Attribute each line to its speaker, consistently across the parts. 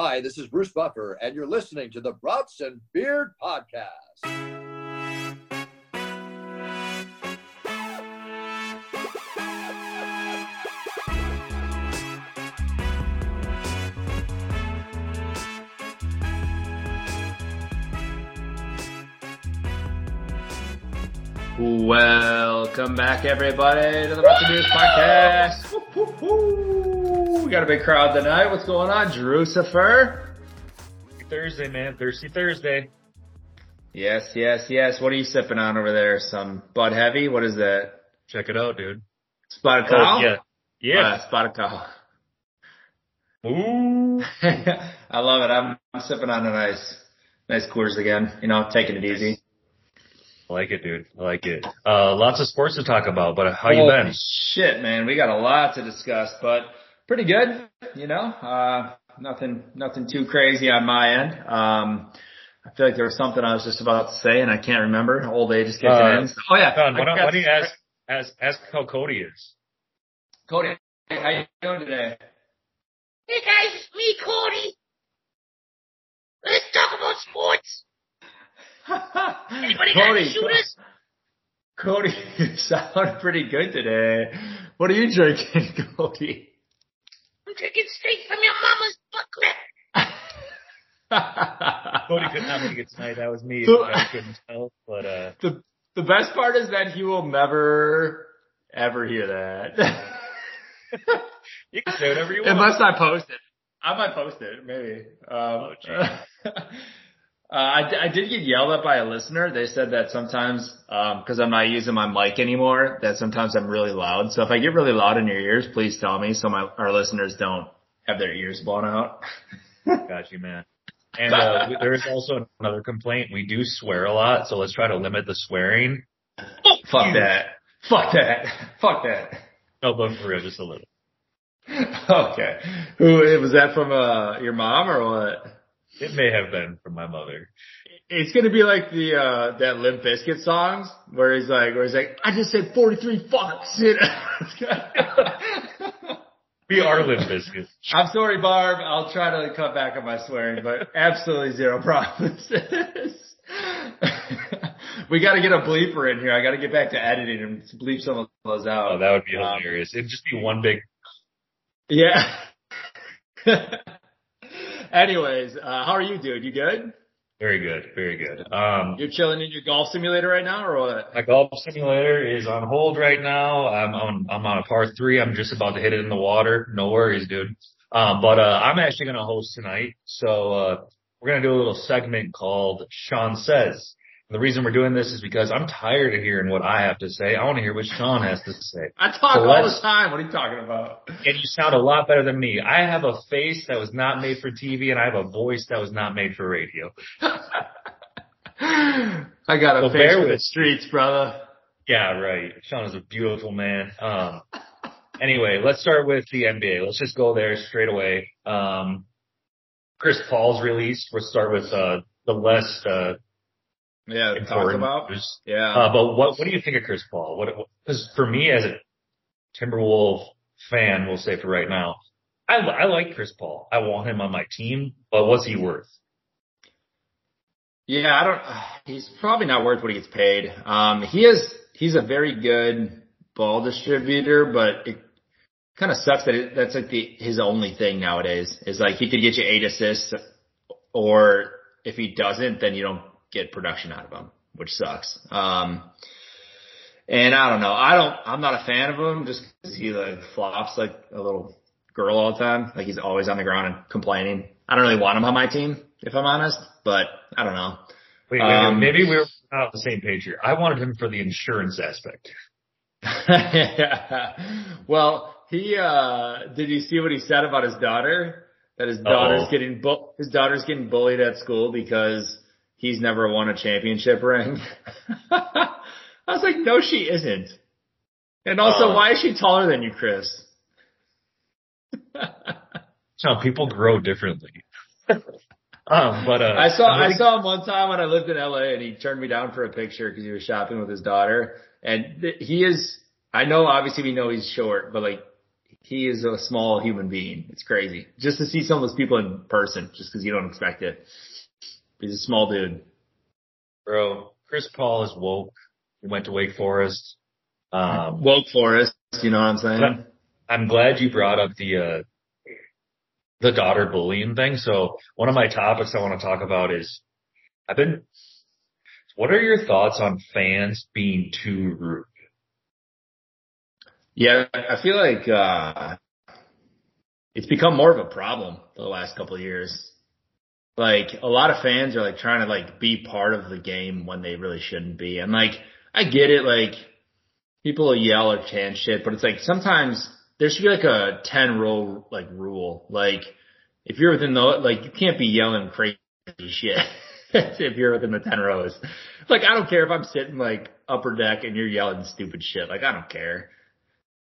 Speaker 1: Hi, this is Bruce Buffer, and you're listening to the Brats and Beard Podcast.
Speaker 2: Welcome back, everybody, to the Brats News Podcast. We got a big crowd tonight. What's going on, Drucifer?
Speaker 3: Thursday, man. Thirsty Thursday.
Speaker 2: Yes, yes, yes. What are you sipping on over there? Some Bud Heavy? What is that?
Speaker 3: Check it out, dude.
Speaker 2: Spotted
Speaker 3: Oh,
Speaker 2: Cow?
Speaker 3: yeah. Yeah.
Speaker 2: Uh, Spotted Cow.
Speaker 3: Ooh.
Speaker 2: I love it. I'm, I'm sipping on a nice, nice Coors again. You know, taking it easy.
Speaker 3: I like it, dude. I like it. Uh, lots of sports to talk about, but how you been?
Speaker 2: Shit, man, we got a lot to discuss, but pretty good. You know, uh, nothing, nothing too crazy on my end. Um, I feel like there was something I was just about to say and I can't remember. Old age is kicking
Speaker 3: Uh,
Speaker 2: in. Oh yeah,
Speaker 3: Don,
Speaker 2: I
Speaker 3: why don't,
Speaker 2: forgot
Speaker 3: why don't you ask, ask, ask how Cody is?
Speaker 2: Cody? How you doing today?
Speaker 4: Hey guys, it's me, Cody. Let's talk about sports. Anybody got
Speaker 2: Cody,
Speaker 4: any shooters?
Speaker 2: Cody, you sound pretty good today. What are you drinking, Cody?
Speaker 4: I'm drinking straight from your mama's butt crack.
Speaker 3: Cody couldn't have make it tonight. That was me.
Speaker 2: So-
Speaker 3: I couldn't tell, but, uh,
Speaker 2: the the best part is that he will never ever hear that.
Speaker 3: you can say whatever you want.
Speaker 2: Unless I post it. I might post it, maybe. Um,
Speaker 3: Oh, jeez.
Speaker 2: Uh, I, I did get yelled at by a listener. They said that sometimes, um, cause I'm not using my mic anymore, that sometimes I'm really loud. So if I get really loud in your ears, please tell me so my, our listeners don't have their ears blown out.
Speaker 3: Got you, man. And, uh, there is also another complaint. We do swear a lot, so let's try to limit the swearing.
Speaker 2: Oh, Fuck that. Fuck that. Fuck that.
Speaker 3: No, but for real, just a little.
Speaker 2: Okay. Who, was that from, uh, your mom or what?
Speaker 3: It may have been from my mother.
Speaker 2: It's gonna be like the uh that Limp Bizkit songs where he's like where he's like, I just said forty three fucks.
Speaker 3: We are Limp Biscuits.
Speaker 2: I'm sorry, Barb. I'll try to cut back on my swearing, but absolutely zero promises. we gotta get a bleeper in here. I gotta get back to editing and bleep some of those out.
Speaker 3: Oh, that would be
Speaker 2: Um,
Speaker 3: hilarious. It'd just be one big.
Speaker 2: Yeah. Anyways, uh, how are you, dude? You good?
Speaker 3: Very good, very good. Um,
Speaker 2: You're chilling in your golf simulator right now, or what?
Speaker 3: my golf simulator is on hold right now. I'm on, I'm on a par three. I'm just about to hit it in the water. No worries, dude. Um, but, uh, I'm actually going to host tonight. So, uh, we're going to do a little segment called Sean Says. The reason we're doing this is because I'm tired of hearing what I have to say. I want to hear what Sean has to say.
Speaker 2: I talk
Speaker 3: So
Speaker 2: all the time. What are you talking about?
Speaker 3: And you sound a lot better than me. I have a face that was not made for TV and I have a voice that was not made for radio.
Speaker 2: I got a
Speaker 3: Well,
Speaker 2: face for the streets, brother.
Speaker 3: Yeah, right. Sean is a beautiful man. Um, anyway, let's start with the NBA. Let's just go there straight away. Um, Chris Paul's released. We'll start with, uh, the less, uh,
Speaker 2: Yeah, talk about.
Speaker 3: news.
Speaker 2: Yeah.
Speaker 3: Uh, but what, what do you think of Chris Paul? What, cause for me as a Timberwolf fan, we'll say for right now, I, I like Chris Paul. I want him on my team, but what's he worth?
Speaker 2: Yeah, I don't. He's probably not worth what he gets paid. Um, he is. He's a very good ball distributor, but it kind of sucks that it, that's like the his only thing nowadays. Is like he could get you eight assists, or if he doesn't, then you don't get production out of him, which sucks. Um, and I don't know. I don't. I'm not a fan of him just because he like flops like a little girl all the time. Like he's always on the ground and complaining. I don't really want him on my team, if I'm honest. But I don't know.
Speaker 3: Wait, wait,
Speaker 2: Um,
Speaker 3: maybe we're not on the same page here. I wanted him for the insurance aspect. yeah.
Speaker 2: well, he uh did you see what he said about his daughter? That his daughter's
Speaker 3: Uh-oh.
Speaker 2: getting bu- his daughter's getting bullied at school because he's never won a championship ring. I was like, no, she isn't. And also,
Speaker 3: Uh.
Speaker 2: why is she taller than you, Chris?
Speaker 3: So people grow differently. um, but uh,
Speaker 2: I saw
Speaker 3: I'm
Speaker 2: I saw him one time when I lived in LA, and he turned me down for a picture because he was shopping with his daughter. And th- he is, I know, obviously we know he's short, but like he is a small human being. It's crazy just to see some of those people in person, just because you don't expect it. He's a small dude.
Speaker 3: Bro, Chris Paul is woke. He went to Wake Forest. Um,
Speaker 2: Woke Forest, you know what I'm saying?
Speaker 3: I'm, I'm glad you brought up the, uh, the daughter bullying thing. So one of my topics I want to talk about is I've been, what are your thoughts on fans being too rude?
Speaker 2: Yeah, I feel like uh it's become more of a problem the last couple of years. Like a lot of fans are like trying to like be part of the game when they really shouldn't be. And like I get it, like people yell or chant shit, but it's like sometimes there should be like a ten rule like rule. Like if you're within the like you can't be yelling crazy shit if you're within the ten rows. Like I don't care if I'm sitting like upper deck and you're yelling stupid shit. Like I don't care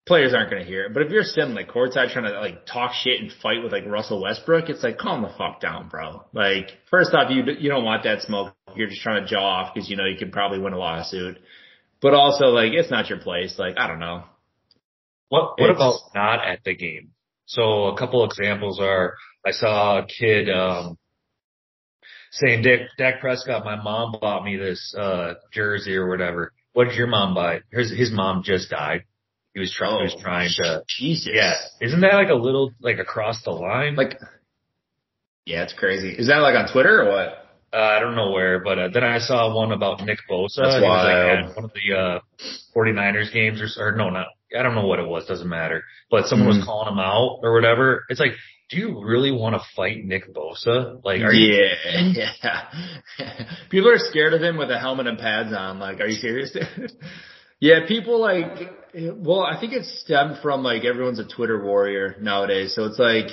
Speaker 2: players aren't going to hear it. But if you're sitting like courtside trying to like talk shit and fight with like Russell Westbrook, it's like calm the fuck down, bro. Like first off, you you don't want that smoke. You're just trying to jaw off because you know you could probably win a lawsuit. But also like it's not your place. Like I don't know.
Speaker 3: What what
Speaker 2: It's-
Speaker 3: about not at the game? So a couple examples are I saw a kid um saying Dick Dak Prescott, my mom bought me this uh jersey or whatever. What did your mom buy? His his mom just died. He was trying he was trying to
Speaker 2: Jesus.
Speaker 3: Yeah. Isn't that like a little like across the line?
Speaker 2: Like. Yeah, it's crazy. Is that like on Twitter or what?
Speaker 3: uh, I don't know where, but uh, then I saw one about Nick Bosa.
Speaker 2: That's
Speaker 3: like
Speaker 2: wild.
Speaker 3: at one of the uh 49ers games or, or no, not I don't know what it was, doesn't matter. But someone was
Speaker 2: Mhm.
Speaker 3: calling him out or whatever. It's like, do you really want to fight Nick Bosa? Like, are you?
Speaker 2: yeah, yeah. People are scared of him with a helmet and pads on. Like, are you serious? dude? Yeah, people like. Well, I think it stemmed from like everyone's a Twitter warrior nowadays. So it's like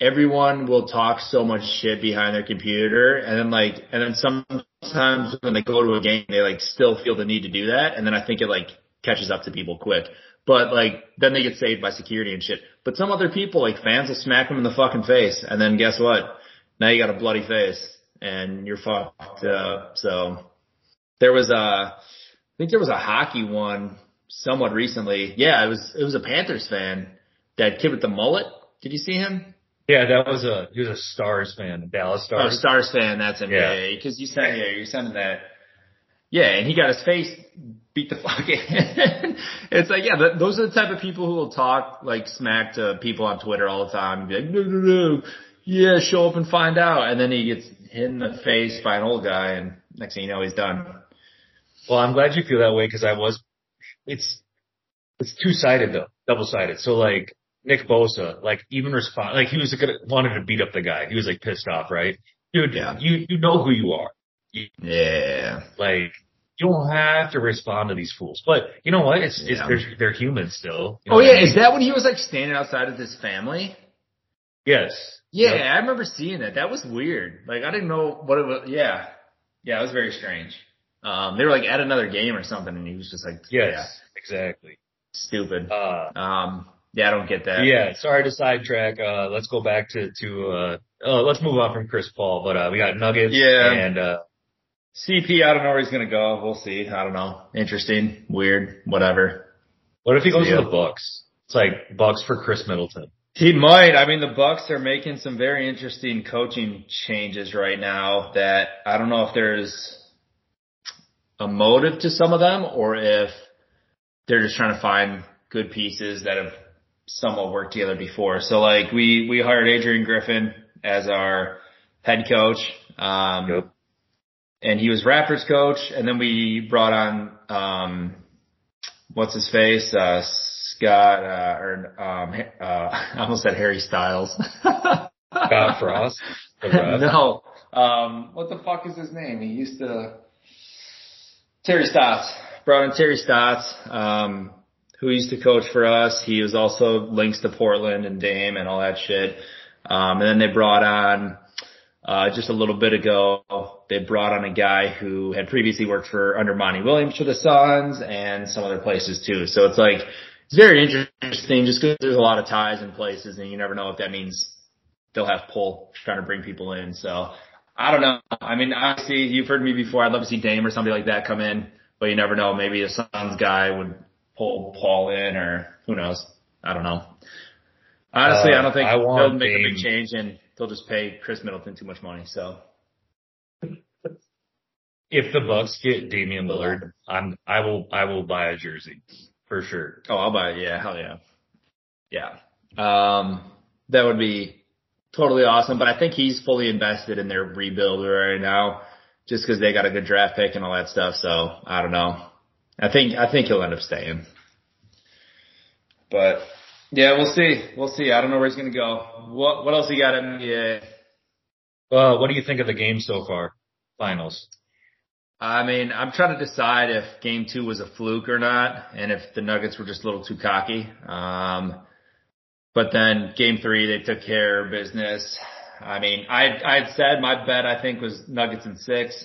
Speaker 2: everyone will talk so much shit behind their computer, and then like, and then sometimes when they go to a game, they like still feel the need to do that, and then I think it like catches up to people quick. But like, then they get saved by security and shit. But some other people, like fans, will smack them in the fucking face, and then guess what? Now you got a bloody face, and you're fucked. So there was a, I think there was a hockey one somewhat recently. Yeah, it was it was a Panthers fan. That kid with the mullet. Did you see him?
Speaker 3: Yeah, that was a he was a Stars fan, a Dallas
Speaker 2: oh,
Speaker 3: Stars.
Speaker 2: Oh, Stars. Fan. That's him.
Speaker 3: Yeah.
Speaker 2: Yeah, because you sent yeah, you're sending that. Yeah, and he got his face beat the fuck in. it's like yeah, th- those are the type of people who will talk like smack to people on Twitter all the time and be like, no, no, no, yeah, show up and find out, and then he gets hit in the face by an old guy, and next thing you know, he's done.
Speaker 3: Well, I'm glad you feel that way because I was. It's it's two sided though, double sided. So like Nick Bosa, like even respond, like he was gonna wanted to beat up the guy. He was like pissed off, right? Dude,
Speaker 2: Yeah.
Speaker 3: you you know who you are.
Speaker 2: Yeah.
Speaker 3: Like you don't have to respond to these fools. But you know what? It's it's they're they're human still. You know
Speaker 2: Oh
Speaker 3: what I
Speaker 2: yeah,
Speaker 3: mean?
Speaker 2: is that when he was like standing outside of his family?
Speaker 3: yes.
Speaker 2: Yeah,
Speaker 3: Yep.
Speaker 2: I remember seeing that. That was weird. Like I didn't know what it was. Yeah, yeah, it was very strange. Um, they were like at another game or something, and he was just like,
Speaker 3: Yes.
Speaker 2: yeah,
Speaker 3: Exactly.
Speaker 2: stupid.
Speaker 3: Uh
Speaker 2: Um, yeah, I don't get that.
Speaker 3: yeah, sorry to sidetrack. Uh let's go back to to uh oh let's move on from Chris Paul, but uh we got Nuggets
Speaker 2: Yeah.
Speaker 3: and uh
Speaker 2: CP, I don't know where he's gonna go. We'll see. I don't know. Interesting, weird, whatever.
Speaker 3: what if he goes
Speaker 2: Yeah.
Speaker 3: to the Bucks? It's like Bucks for Khris Middleton.
Speaker 2: He might. I mean, the Bucks are making some very interesting coaching changes right now. That I don't know if there's a motive to some of them, or if they're just trying to find good pieces that have somewhat worked together before. So, like, we we hired Adrian Griffin as our head coach, um,
Speaker 3: Yep.
Speaker 2: and he was Raptors coach, and then we brought on um, what's his face, uh, Scott, uh, or um, uh, I almost said Harry Styles.
Speaker 3: Scott Frost.
Speaker 2: No, um, what the fuck is his name? He used to Terry Stotts. Brought in Terry Stotts, um, who used to coach for us. He was also links to Portland and Dame and all that shit. Um, and then they brought on uh, just a little bit ago, they brought on a guy who had previously worked for under Monty Williams for the Suns and some other places too. So it's like, it's very interesting just because there's a lot of ties in places and you never know if that means they'll have pull trying to bring people in. So I don't know. I mean, obviously you've heard me before. I'd love to see Dame or somebody like that come in, but you never know. Maybe a Suns guy would pull Paul in or who knows. I don't know. Honestly,
Speaker 3: Uh,
Speaker 2: I don't think
Speaker 3: I
Speaker 2: they'll make a big change and they'll just pay Khris Middleton too much money. So
Speaker 3: If the Bucks get Damian Lillard, I'm I will I will buy a jersey for sure.
Speaker 2: Oh, I'll buy it. Yeah, hell yeah. Yeah. Um, that would be totally awesome. But I think he's fully invested in their rebuild right now just because they got a good draft pick and all that stuff. So I don't know. I think, I think he'll end up staying. But yeah, we'll see. We'll see. I don't know where he's going to go. What, what else you got in NBA?
Speaker 3: Uh, what do you think of the game so far? Finals.
Speaker 2: I mean, I'm trying to decide if game two was a fluke or not, and if the Nuggets were just a little too cocky. Um, but then game three, they took care of business. I mean, I, I had said my bet, I think was Nuggets in six.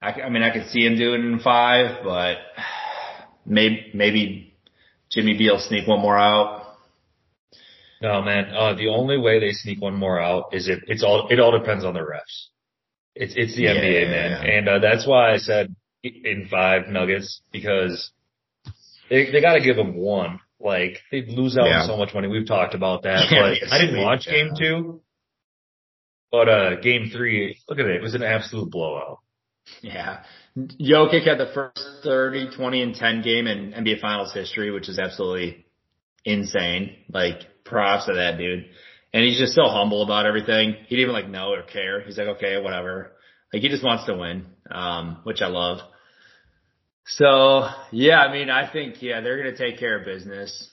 Speaker 2: I mean, I could see him doing it in five, but maybe, maybe Jimmy B will sneak one more out.
Speaker 3: No, man. Uh, the only way they sneak one more out is if it's all, it all depends on the refs. It's, it's the NBA,
Speaker 2: Yeah.
Speaker 3: man. And, uh, that's why I said in five nuggets because they, they gotta give them one. Like, they'd lose out
Speaker 2: Yeah.
Speaker 3: on so much money. We've talked about that,
Speaker 2: Yeah,
Speaker 3: but I didn't
Speaker 2: sweet.
Speaker 3: watch game two. But, uh, game three, look at it. It was an absolute blowout.
Speaker 2: Yeah. Jokic had the first 30, 20, and 10 game in NBA Finals history, which is absolutely insane. Like, props to that dude. And he's just so humble about everything. He didn't even like know or care. He's like, okay, whatever. Like, he just wants to win, um, which I love. So, yeah, I mean, I think, yeah, they're going to take care of business.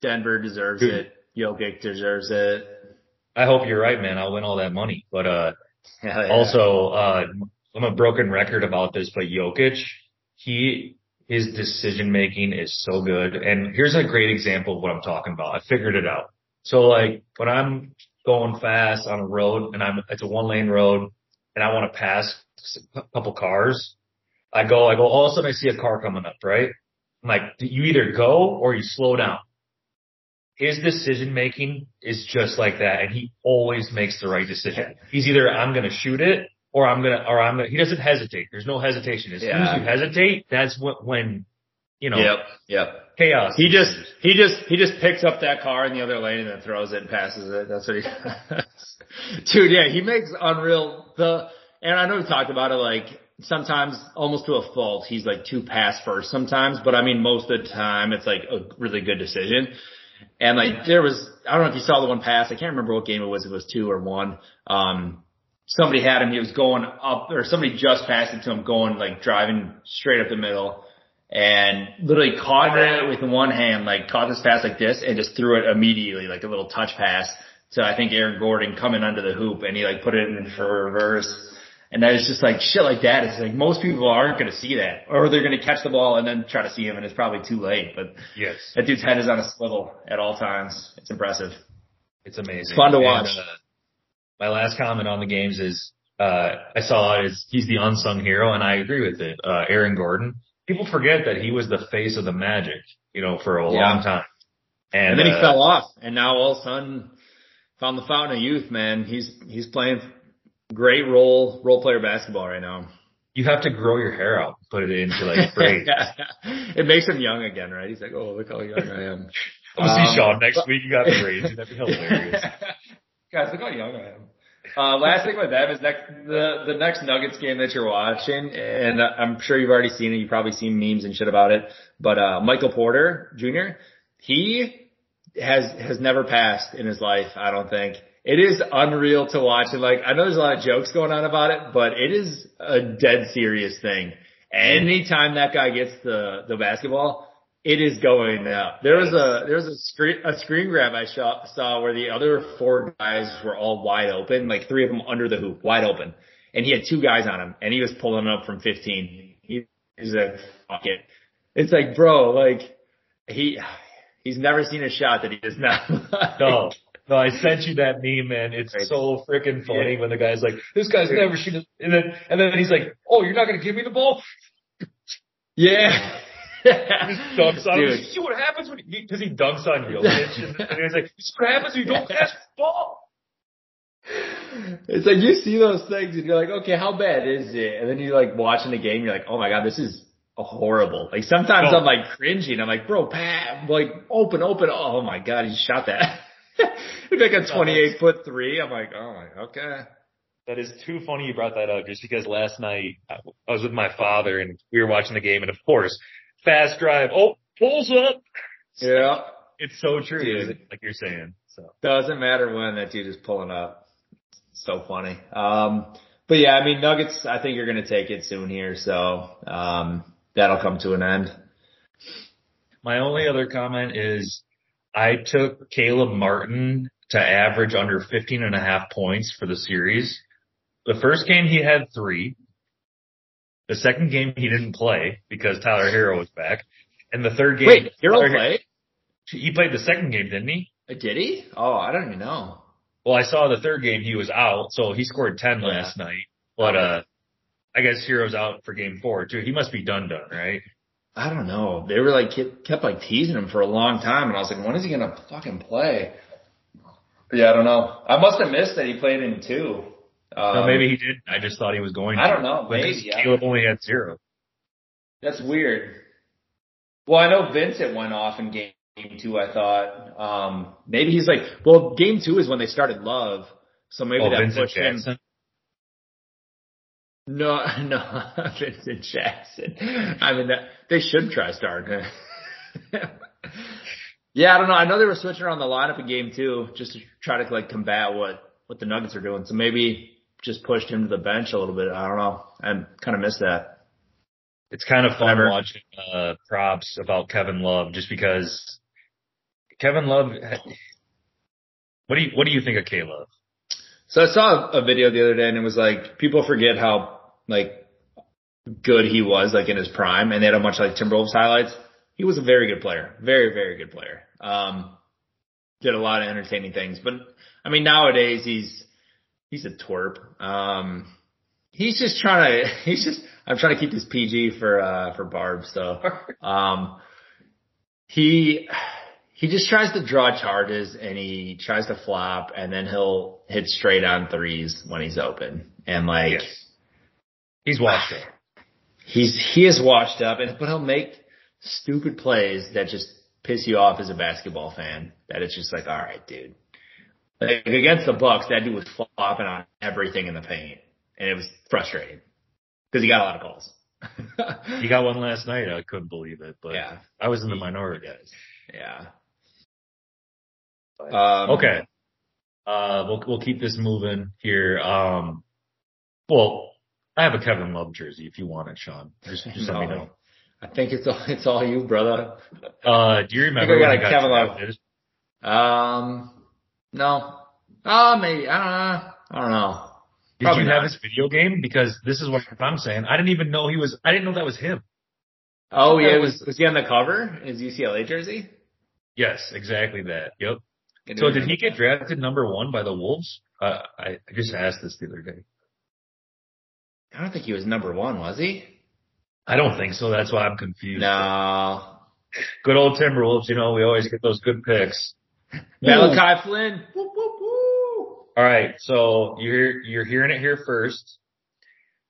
Speaker 2: Denver deserves it. Jokic deserves it.
Speaker 3: I hope you're right, man. I'll win all that money. But, uh,
Speaker 2: yeah.
Speaker 3: Also, uh, I'm a broken record about this, but Jokic, he, his decision making is so good. And here's a great example of what I'm talking about. I figured it out. So like when I'm going fast on a road and I'm, it's a one lane road and I want to pass a couple cars, I go, I go, all of a sudden I see a car coming up, right? I'm like, you either go or you slow down. His decision making is just like that and he always makes the right decision. He's either I'm going to shoot it or I'm going to, or I'm going to, he doesn't hesitate. There's no hesitation. As soon as you hesitate, that's what, when, you know,
Speaker 2: Yep, yep.
Speaker 3: chaos.
Speaker 2: He just he just he just picks up that car in the other lane and then throws it and passes it. That's what he does. Dude, yeah, he makes unreal the and I know we talked about it like sometimes almost to a fault. He's like too pass first sometimes, but I mean most of the time it's like a really good decision. And like there was I don't know if you saw the one pass, I can't remember what game it was, it was two or one. Um somebody had him, he was going up or somebody just passed it to him going like driving straight up the middle and literally caught it with one hand, like caught this pass like this and just threw it immediately, like a little touch pass to I think Aaron Gordon coming under the hoop and he like put it in for reverse. And that is just like shit like that. It's like most people aren't going to see that or they're going to catch the ball and then try to see him and it's probably too late. But
Speaker 3: yes,
Speaker 2: that dude's head is on a swivel at all times. It's impressive.
Speaker 3: it's amazing.
Speaker 2: It's fun to
Speaker 3: And,
Speaker 2: watch.
Speaker 3: uh, my last comment on the games is, uh, I saw it as he's the unsung hero and I agree with it. Uh, Aaron Gordon. People forget that he was the face of the Magic, you know, for a
Speaker 2: Yeah.
Speaker 3: long time. And,
Speaker 2: And then he
Speaker 3: uh,
Speaker 2: fell off and now all of a sudden found the fountain of youth, man. He's, he's playing great role, role player basketball right now.
Speaker 3: you have to grow your hair out, put it into like braids.
Speaker 2: it makes him young again, right? He's like, oh, look how young I am.
Speaker 3: We'll see
Speaker 2: Um,
Speaker 3: Sean next week. You got braids. That'd be hilarious.
Speaker 2: Guys, look how young I am. Uh, last thing with that is next, the, the next Nuggets game that you're watching, and I'm sure you've already seen it. You've probably seen memes and shit about it. But, uh, Michael Porter Jr., he has, has never passed in his life, I don't think. It is unreal to watch. And like, I know there's a lot of jokes going on about it, but it is a dead serious thing. Anytime that guy gets the, the basketball, it is going up. There was a there was a screen a screen grab I saw, saw where the other four guys were all wide open, like three of them under the hoop, wide open, and he had two guys on him, and he was pulling up from 15. He, he's like, fuck it. It's like, bro, like he he's never seen a shot that he does not. like.
Speaker 3: No, no, I sent you that meme, man. It's
Speaker 2: Right.
Speaker 3: so freaking funny
Speaker 2: Yeah.
Speaker 3: when the guy's like, "This guy's never seen it," and then and then he's like, "Oh, you're not gonna give me the ball?"
Speaker 2: Yeah.
Speaker 3: Dunks on him. You see what happens when because he, dunks on Jokic, and, and he's like, "You see what happens when you don't pass the ball?"
Speaker 2: It's like you see those things and you're like, okay, how bad is it? And then you're like watching the game, you're like, oh my god, this is horrible. Like sometimes
Speaker 3: No.
Speaker 2: I'm like cringing. I'm like, bro, Pat, like open, open. Oh my god, he shot that. It's like a 28 foot three. I'm like, oh my, okay.
Speaker 3: That is too funny you brought that up just because last night I I was with my father and we were watching the game and of course, fast drive. Oh, pulls up.
Speaker 2: Yeah.
Speaker 3: It's so true,
Speaker 2: Dude.
Speaker 3: like you're saying. So
Speaker 2: Doesn't matter when that dude is pulling up. It's So funny. Um, but yeah, I mean, Nuggets, I think you're going to take it soon here. So, um, that'll come to an end.
Speaker 3: my only other comment is I took Caleb Martin to average under 15 and a half points for the series. The first game he had three. The second game he didn't play because Tyler Herro was back. And the third game,
Speaker 2: Wait, Herro
Speaker 3: Tyler-
Speaker 2: played?
Speaker 3: he played the second game, didn't he?
Speaker 2: Did he? Oh, I don't even know.
Speaker 3: Well, I saw the third game he was out, so he scored 10
Speaker 2: Yeah.
Speaker 3: last night. But, uh, I guess Herro's out for game four too. He must be done done, right?
Speaker 2: I don't know. They were like kept, kept like teasing him for a long time, and I was like, when is he gonna fucking play? But yeah, I don't know. I must have missed that he played in two. Um,
Speaker 3: no, maybe he did. I just thought he was going to.
Speaker 2: I don't know.
Speaker 3: But
Speaker 2: Maybe.
Speaker 3: Caleb only had zero.
Speaker 2: That's weird. Well, I know Vincent went off in game two. I thought um, maybe he's like, well, game two is when they started Love, so maybe
Speaker 3: oh,
Speaker 2: that
Speaker 3: Vincent
Speaker 2: pushed him. No, no, Vincent Jackson. I mean, that, they should try starting him. yeah, I don't know. I know they were switching around the lineup in game two just to try to like combat what what the Nuggets are doing. So maybe just pushed him to the bench a little bit. I don't know. I kind of missed that.
Speaker 3: It's kind of fun
Speaker 2: Whatever.
Speaker 3: watching uh, props about Kevin Love just because Kevin Love. What do you What do you think of K Love?
Speaker 2: So I saw a video the other day and it was like people forget how like good he was like in his prime and they had a bunch of like Timberwolves highlights. He was a very good player. Very, very good player. Um did a lot of entertaining things. But I mean nowadays he's he's a twerp. Um he's just trying to he's just I'm trying to keep this PG for uh for Barb, so um he he just tries to draw charges and he tries to flop and then he'll hit straight on threes when he's open. And like
Speaker 3: Yes. He's washed up.
Speaker 2: he's he is washed up and but he'll make stupid plays that just piss you off as a basketball fan. That it's just like, all right, dude. Like against the Bucks, that dude was flopping on everything in the paint. And it was frustrating. Because he got a lot of calls.
Speaker 3: He got one last night. I couldn't believe it, but
Speaker 2: yeah.
Speaker 3: I was in the minority.
Speaker 2: Yeah. Um,
Speaker 3: Okay. Uh, we'll we'll keep this moving here. Um, well, I have a Kevin Love jersey if you want it, Sean. Just just let me
Speaker 2: No.
Speaker 3: know.
Speaker 2: I think it's all it's all you, brother.
Speaker 3: Uh, do you remember
Speaker 2: I
Speaker 3: when
Speaker 2: got
Speaker 3: I
Speaker 2: a
Speaker 3: got
Speaker 2: Kevin Love.
Speaker 3: drafted?
Speaker 2: Um, no. Oh, maybe I don't know. I don't know.
Speaker 3: Did
Speaker 2: Probably
Speaker 3: you have
Speaker 2: not.
Speaker 3: his video game? Because this is what I'm saying. I didn't even know he was. I didn't know that was him.
Speaker 2: Oh yeah, was was he on the cover? His UCLA jersey?
Speaker 3: Yes, exactly that. Yep. So did he get drafted number one by the Wolves? Uh, I, I just asked this the other day.
Speaker 2: I don't think he was number one, was he?
Speaker 3: I don't think so. That's why I'm confused.
Speaker 2: No.
Speaker 3: Good old Timberwolves. You know, we always get those good picks.
Speaker 2: Malachi Flynn. Woo, woo, woo.
Speaker 3: All right. So you're you're hearing it here first.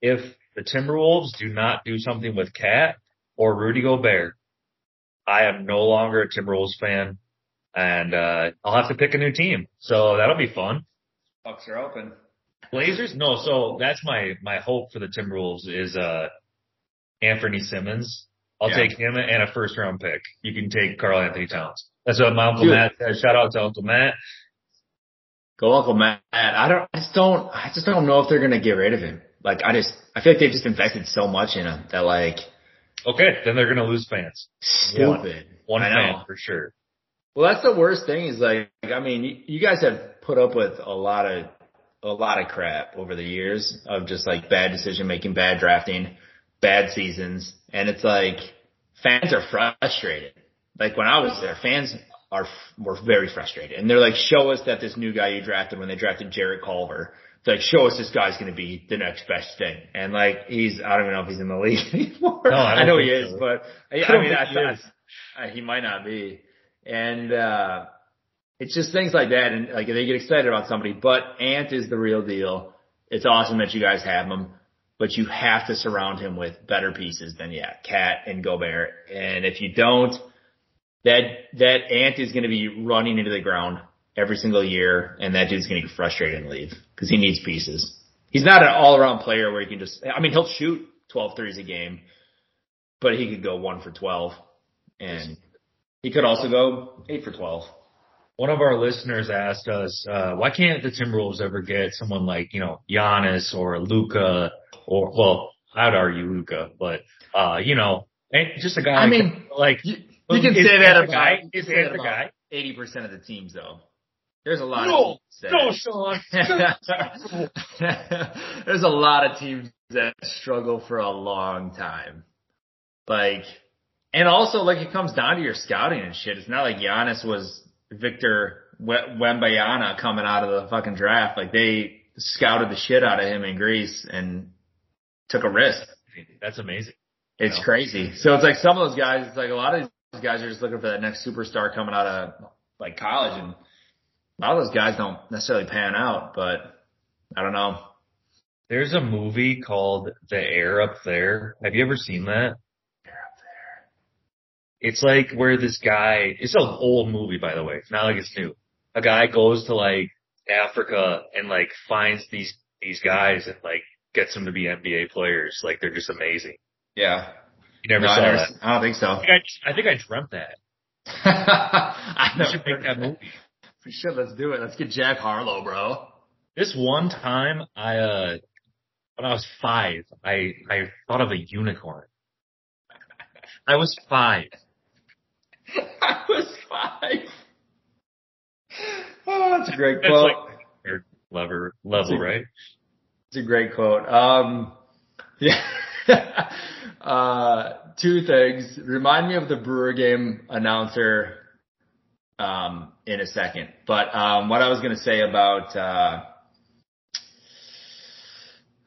Speaker 3: If the Timberwolves do not do something with KAT or Rudy Gobert, I am no longer a Timberwolves fan, and uh, I'll have to pick a new team. So that'll be fun.
Speaker 2: Bucks are open.
Speaker 3: Blazers? No, so that's my my hope for the Timberwolves is uh Anthony Simmons. I'll
Speaker 2: Yeah.
Speaker 3: take him and a first round pick. You can take Karl-Anthony Towns. That's what my uncle
Speaker 2: Dude.
Speaker 3: Matt said. Shout out to Uncle Matt.
Speaker 2: Go Uncle Matt. I don't. I just don't. I just don't know if they're gonna get rid of him. Like I just. I feel like they've just invested so much in him that like
Speaker 3: Okay, then they're gonna lose fans.
Speaker 2: stupid.
Speaker 3: One
Speaker 2: I
Speaker 3: fan for sure.
Speaker 2: Well, that's the worst thing is like, I mean, you, you guys have put up with a lot of, a lot of crap over the years of just like bad decision making, bad drafting, bad seasons. And it's like fans are frustrated. Like when I was there, fans are, were very frustrated and they're like, show us that this new guy you drafted when they drafted Jarrett Culver. Like, show us this guy's going to be the next best thing. And like, he's, I don't even know if he's in the league anymore.
Speaker 3: No, I don't
Speaker 2: know he
Speaker 3: think
Speaker 2: is,
Speaker 3: so.
Speaker 2: but I,
Speaker 3: I
Speaker 2: I mean, I
Speaker 3: he
Speaker 2: uh, he might not be. And, uh, it's just things like that. And like they get excited about somebody, but Ant is the real deal. It's awesome that you guys have him. but you have to surround him with better pieces than yeah, KAT and Gobert. And if you don't, that that ant is going to be running into the ground every single year, and that dude's going to get frustrated and leave because he needs pieces. He's not an all around player where he can just. I mean, he'll shoot 12 threes a game, but he could go one for 12, and he could also go eight for 12.
Speaker 3: One of our listeners asked us, uh, why can't the Timberwolves ever get someone like, you know, Giannis or Luka or, well, I'd argue Luka, but, uh, you know, just a guy.
Speaker 2: I mean,
Speaker 3: like,
Speaker 2: You, you can say that about
Speaker 3: guy?
Speaker 2: you
Speaker 3: Is
Speaker 2: say that
Speaker 3: the guy?
Speaker 2: 80% of the teams though. There's a lot
Speaker 3: No,
Speaker 2: of teams
Speaker 3: no,
Speaker 2: that-
Speaker 3: Sean.
Speaker 2: There's a lot of teams that struggle for a long time. Like, and also like it comes down to your scouting and shit. It's not like Giannis was Victor We- Wembanyama coming out of the fucking draft. Like they scouted the shit out of him in Greece and took a risk.
Speaker 3: That's amazing.
Speaker 2: It's
Speaker 3: Yeah.
Speaker 2: crazy. So it's like some of those guys, it's like a lot of these guys are just looking for that next superstar coming out of like college and a lot of those guys don't necessarily pan out, but I don't know.
Speaker 3: There's a movie called The Air Up There. Have you ever seen that? It's like where this guy, it's an old movie by the way, it's not like it's new. A guy goes to like Africa and like finds these, these guys and like gets them to be NBA players. Like they're just amazing.
Speaker 2: Yeah.
Speaker 3: You never
Speaker 2: No, I,
Speaker 3: saw
Speaker 2: never,
Speaker 3: that.
Speaker 2: I don't think so.
Speaker 3: I think I, I think I dreamt that.
Speaker 2: I
Speaker 3: We should make that movie.
Speaker 2: We should. Let's do it. Let's get Jack Harlow, bro.
Speaker 3: This one time I, uh, when I was five, I, I thought of a unicorn. I was five.
Speaker 2: I was five. Oh, that's a great
Speaker 3: That's
Speaker 2: quote.
Speaker 3: like nerd level, level, right?
Speaker 2: It's a great quote. Um, yeah. uh, two things. Remind me of the Brewer game announcer, um, in a second. But, um, what I was going to say about, uh,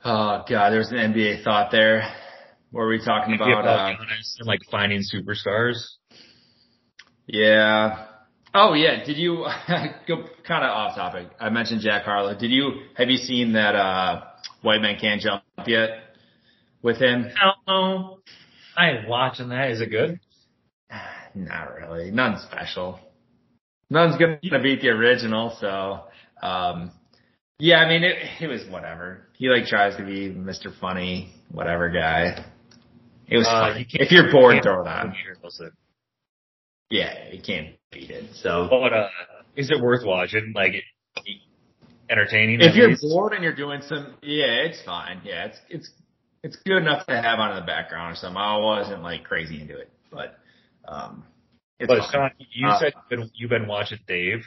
Speaker 2: oh God, there's an NBA thought there. What were we talking about?
Speaker 3: about
Speaker 2: Uh,
Speaker 3: and like finding superstars.
Speaker 2: Yeah. Oh yeah. Did you go kind of off topic? I mentioned Jack Harlow. Did you have you seen that uh White Man Can't Jump yet with him?
Speaker 3: I don't know. I ain't watching that. Is it good?
Speaker 2: Not really. Nothing special. Nothing's gonna beat the original. So, um, yeah. I mean, it it was whatever. He like tries to be Mr. Funny, whatever guy. It was
Speaker 3: Uh,
Speaker 2: funny.
Speaker 3: you can't-
Speaker 2: If you're bored,
Speaker 3: Can't-
Speaker 2: throw it on.
Speaker 3: Listen.
Speaker 2: Yeah, you can't beat it. So.
Speaker 3: But uh, is it worth watching? Like, entertaining?
Speaker 2: If you're
Speaker 3: least?
Speaker 2: bored and you're doing some, yeah, it's fine. Yeah, it's it's it's good enough to have on in the background or something. I wasn't like crazy into it, but um, it's
Speaker 3: But
Speaker 2: fine.
Speaker 3: Sean, you
Speaker 2: Uh,
Speaker 3: said you've been, you've been watching Dave.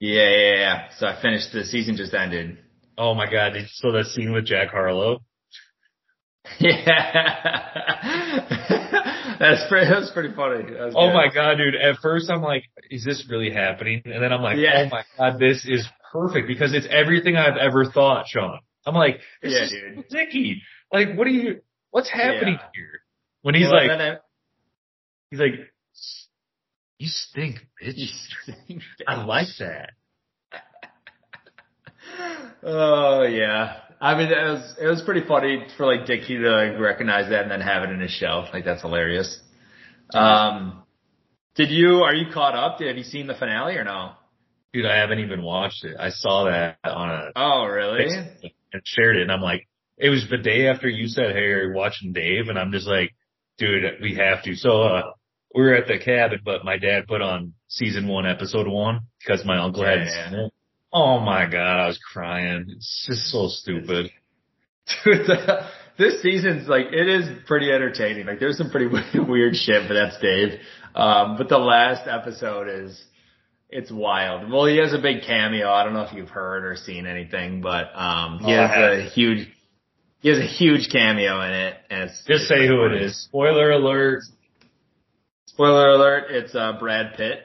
Speaker 2: Yeah, yeah, yeah. So I finished. The season just ended.
Speaker 3: Oh my god! Did, so that scene with Jack Harlow.
Speaker 2: Yeah, that's pretty. That's pretty funny. That
Speaker 3: Oh
Speaker 2: good.
Speaker 3: my god, dude! At first, I'm like, "Is this really happening?" And then I'm like,
Speaker 2: Yeah.
Speaker 3: "Oh my god, this is perfect because it's everything I've ever thought." Sean, I'm like, "This
Speaker 2: Yeah,
Speaker 3: is
Speaker 2: dude.
Speaker 3: Dicky. Like, what are you? What's happening
Speaker 2: Yeah.
Speaker 3: here?" When he's
Speaker 2: Well,
Speaker 3: like,
Speaker 2: I-
Speaker 3: he's like, "You stink, bitch." I like that.
Speaker 2: Oh yeah. I mean, it was it was pretty funny for like Dicky to like recognize that and then have it in his show. Like that's hilarious. Um, did you are you caught up? Have you seen the finale or no?
Speaker 3: Dude, I haven't even watched it. I saw that on a
Speaker 2: Oh really?
Speaker 3: and shared it, and I'm like, it was the day after you said, "Hey, are you watching Dave?" And I'm just like, "Dude, we have to." So uh, we were at the cabin, but my dad put on season one, episode one, because my uncle hadn't
Speaker 2: Yeah.
Speaker 3: seen it. Oh my god, I was crying. It's just so stupid.
Speaker 2: Dude, the, this season's like it is pretty entertaining. Like there's some pretty weird shit, but that's Dave. Um, but the last episode is it's wild. Well, he has a big cameo. I don't know if you've heard or seen anything, but um, he
Speaker 3: Oh,
Speaker 2: has a huge he has a huge cameo in it, and it's
Speaker 3: Just say who it is. Spoiler alert.
Speaker 2: Spoiler alert: It's uh, Brad Pitt.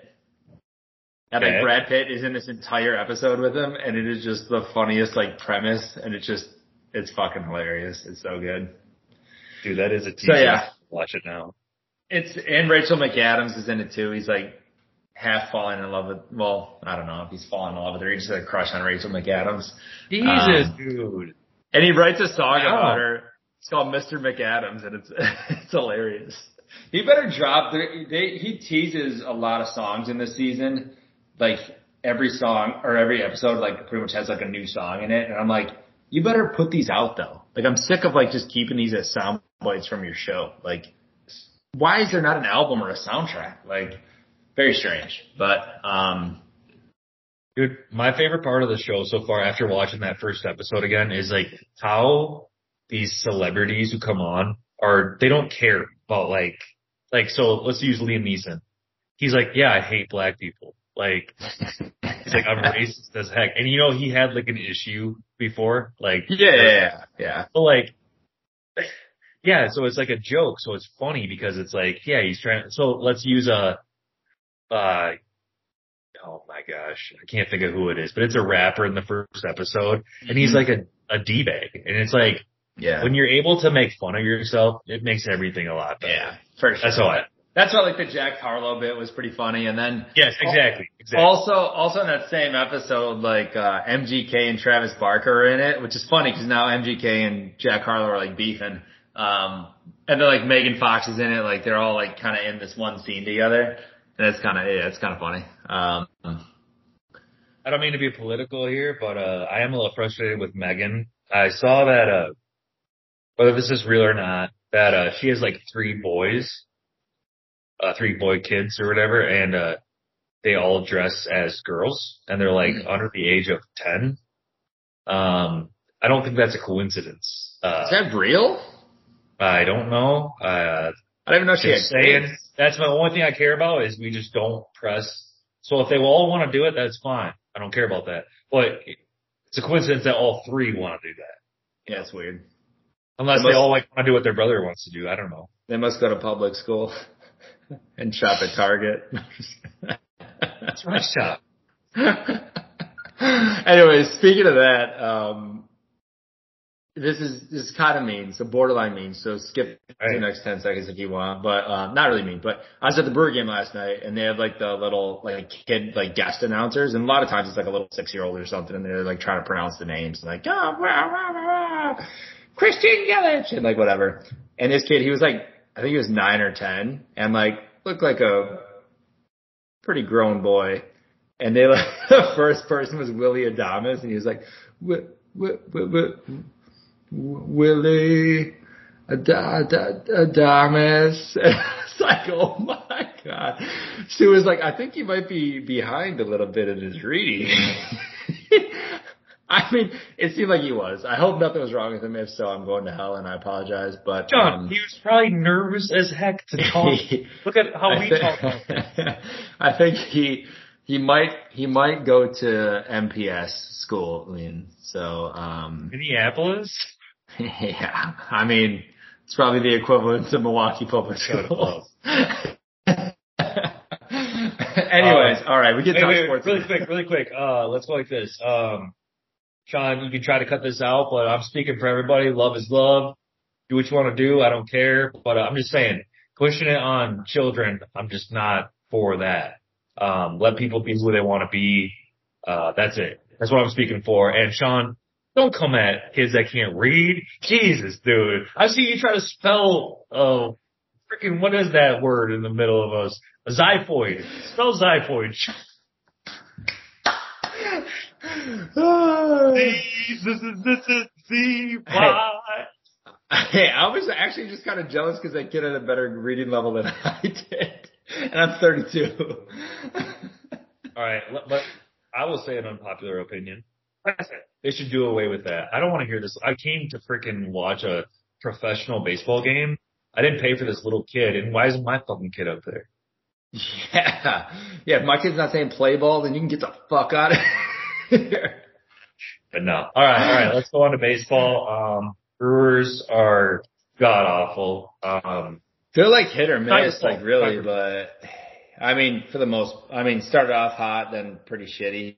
Speaker 2: And
Speaker 3: Okay.
Speaker 2: like Brad Pitt is in this entire episode with him, and it is just the funniest like premise, and it's just it's fucking hilarious. It's so good.
Speaker 3: Dude, that is a teaser.
Speaker 2: So, yeah.
Speaker 3: Watch it now.
Speaker 2: It's and Rachel McAdams is in it too. He's like half falling in love with. Well, I don't know if he's falling in love with her. He just had a crush on Rachel McAdams.
Speaker 3: Jesus,
Speaker 2: Um,
Speaker 3: dude.
Speaker 2: And he writes a song
Speaker 3: Wow.
Speaker 2: about her. It's called Mr. McAdams, and it's it's hilarious. He better drop. They, they, he teases a lot of songs in this season, like every song or every episode, like pretty much has like a new song in it. And I'm like, you better put these out though. Like I'm sick of like just keeping these as sound bites from your show. Like, why is there not an album or a soundtrack? Like, very strange. But um,
Speaker 3: Dude, my favorite part of the show so far after watching that first episode again is like how these celebrities who come on are, they don't care about like, like, so let's use Liam Neeson. He's like, yeah, I hate black people. Like, he's like, I'm racist as heck. And you know, he had like an issue before, like,
Speaker 2: yeah, yeah, yeah.
Speaker 3: But like, yeah, so it's like a joke. So it's funny because it's like, yeah, he's trying. So let's use a, uh, oh my gosh, I can't think of who it is, but it's a rapper in the first episode, and he's like a a d bag, and it's like
Speaker 2: Yeah.
Speaker 3: when you're able to make fun of yourself, it makes everything a lot better.
Speaker 2: Yeah, for sure.
Speaker 3: That's how I.
Speaker 2: That's why like the Jack Harlow bit was pretty funny, and then
Speaker 3: Yes, exactly. Exactly.
Speaker 2: also also in that same episode, like uh, MGK and Travis Barker are in it, which is funny because now MGK and Jack Harlow are like beefing, um, and then like Megan Fox is in it, like they're all like kind of in this one scene together, and it's kind of yeah, it's kind of funny. Um,
Speaker 3: I don't mean to be political here, but uh, I am a little frustrated with Megan. I saw that uh, whether this is real or not, that uh, she has like three boys, uh, three boy kids or whatever, and uh, they all dress as girls, and they're like under the age of ten. Um, I don't think that's a coincidence. Uh,
Speaker 2: is that real?
Speaker 3: I don't know. Uh,
Speaker 2: I don't even know she had
Speaker 3: saying
Speaker 2: kids.
Speaker 3: that's my only thing I care about is we just don't press. So if they all want to do it, that's fine. I don't care about that. But it's a coincidence that all three want to do that.
Speaker 2: Yeah, it's weird.
Speaker 3: Unless
Speaker 2: They
Speaker 3: they all like want to do what their brother wants to do. I don't know.
Speaker 2: They must go to public school and shop at Target.
Speaker 3: It's my shop.
Speaker 2: Anyways, speaking of that, um, this is this is kind of mean, so borderline mean. So skip the next ten seconds if you want, but uh, not really mean. But I was at the Brewer game last night, and they have like the little like kid like guest announcers, and a lot of times it's like a little six year old or something, and they're like trying to pronounce the names, like oh, rah, rah, rah, Christian Yelich and like whatever. And this kid, he was like, I think he was nine or ten, and like looked like a pretty grown boy. And they like the first person was Willy Adames, and he was like, "Wi- wi- wi- wi- Willy Ad- Ad- Ad- Adames. it's like, oh my god. She was like, I think he might be behind a little bit in his reading. I mean, it seemed like he was. I hope nothing was wrong with him. If so, I'm going to hell and I apologize. But
Speaker 3: John,
Speaker 2: um,
Speaker 3: he was probably nervous as heck to talk. Look at how
Speaker 2: I
Speaker 3: we talk.
Speaker 2: I think he he might he might go to MPS school, Ian. So um
Speaker 3: Minneapolis.
Speaker 2: yeah. I mean it's probably the equivalent to Milwaukee Public Schools. Anyways, all right, we can
Speaker 3: Wait, wait,
Speaker 2: sports.
Speaker 3: really quick, really quick. Uh, let's go like this. Um, Sean, you can try to cut this out, but I'm speaking for everybody. Love is love. Do what you want to do. I don't care. But uh, I'm just saying, pushing it on children, I'm just not for that. Um, let people be who they want to be. Uh, that's it. That's what I'm speaking for. And Sean, don't come at kids that can't read. Jesus, dude. I see you try to spell, uh, freaking, what is that word in the middle of us? A xiphoid. Spell xiphoid. Ah. These, this is, this is the why.
Speaker 2: Hey, I was actually just kind of jealous because that kid had a better reading level than I did, and I'm 32.
Speaker 3: All right, let- but I will say an unpopular opinion. They should do away with that. I don't want to hear this. I came to freaking watch a professional baseball game. I didn't pay for this little kid, and why isn't my fucking kid up there?
Speaker 2: Yeah. Yeah, if my kid's not saying play ball, then you can get the fuck out of here.
Speaker 3: But no. All right, all right. Let's go on to baseball. Um, Brewers are god awful. Um,
Speaker 2: They're like hit or miss, like really, but I mean, for the most, I mean, started off hot, then pretty shitty.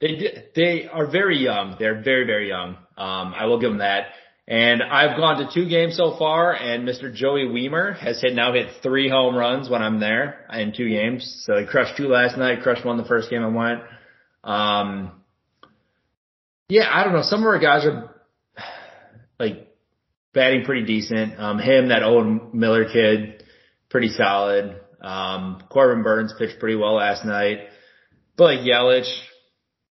Speaker 2: They they are very young. They're very very young. Um, I will give them that. And I've gone to two games so far, and Mr. Joey Wiemer has hit now hit three home runs when I'm there in two games. So he crushed two last night, crushed one the first game I went. Um, yeah, I don't know. Some of our guys are like batting pretty decent. Um, him, that Owen Miller kid, pretty solid. Um, Corbin Burnes pitched pretty well last night. But like Yelich,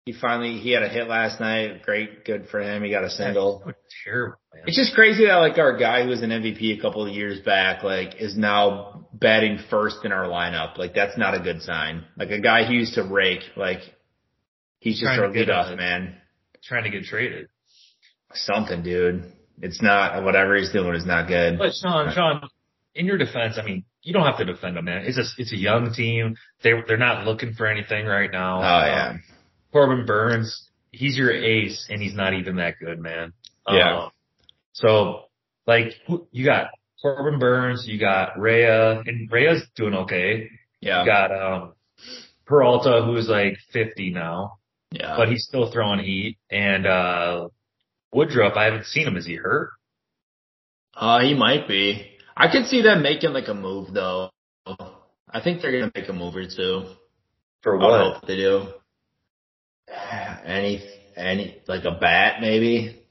Speaker 2: he finally he had a hit last night. Great, good for him. He got a single.
Speaker 3: So terrible, man.
Speaker 2: It's just crazy that like our guy who was an MVP a couple of years back, like is now batting first in our lineup. Like that's not a good sign. Like a guy who used to rake, like he's just
Speaker 3: Trying
Speaker 2: our
Speaker 3: to get
Speaker 2: leadoff
Speaker 3: a-
Speaker 2: man.
Speaker 3: Trying to get traded.
Speaker 2: Something, dude. It's not whatever he's doing is not good.
Speaker 3: But Sean, Sean, in your defense, I mean, you don't have to defend them, man. It's a it's a young team. They they're not looking for anything right now.
Speaker 2: Oh yeah.
Speaker 3: Um, Corbin Burnes, he's your ace, and he's not even that good, man.
Speaker 2: Yeah.
Speaker 3: Um, so, like, you got Corbin Burnes, you got Rea, and Rea's doing okay.
Speaker 2: Yeah.
Speaker 3: You got um Peralta, who's like 50 now,
Speaker 2: yeah.
Speaker 3: but he's still throwing heat. And uh Woodruff, I haven't seen him. Is he hurt?
Speaker 2: Uh, he might be. I could see them making like a move though. I think they're gonna make a move or two.
Speaker 3: For
Speaker 2: I hope they do. Any, any, like a bat maybe?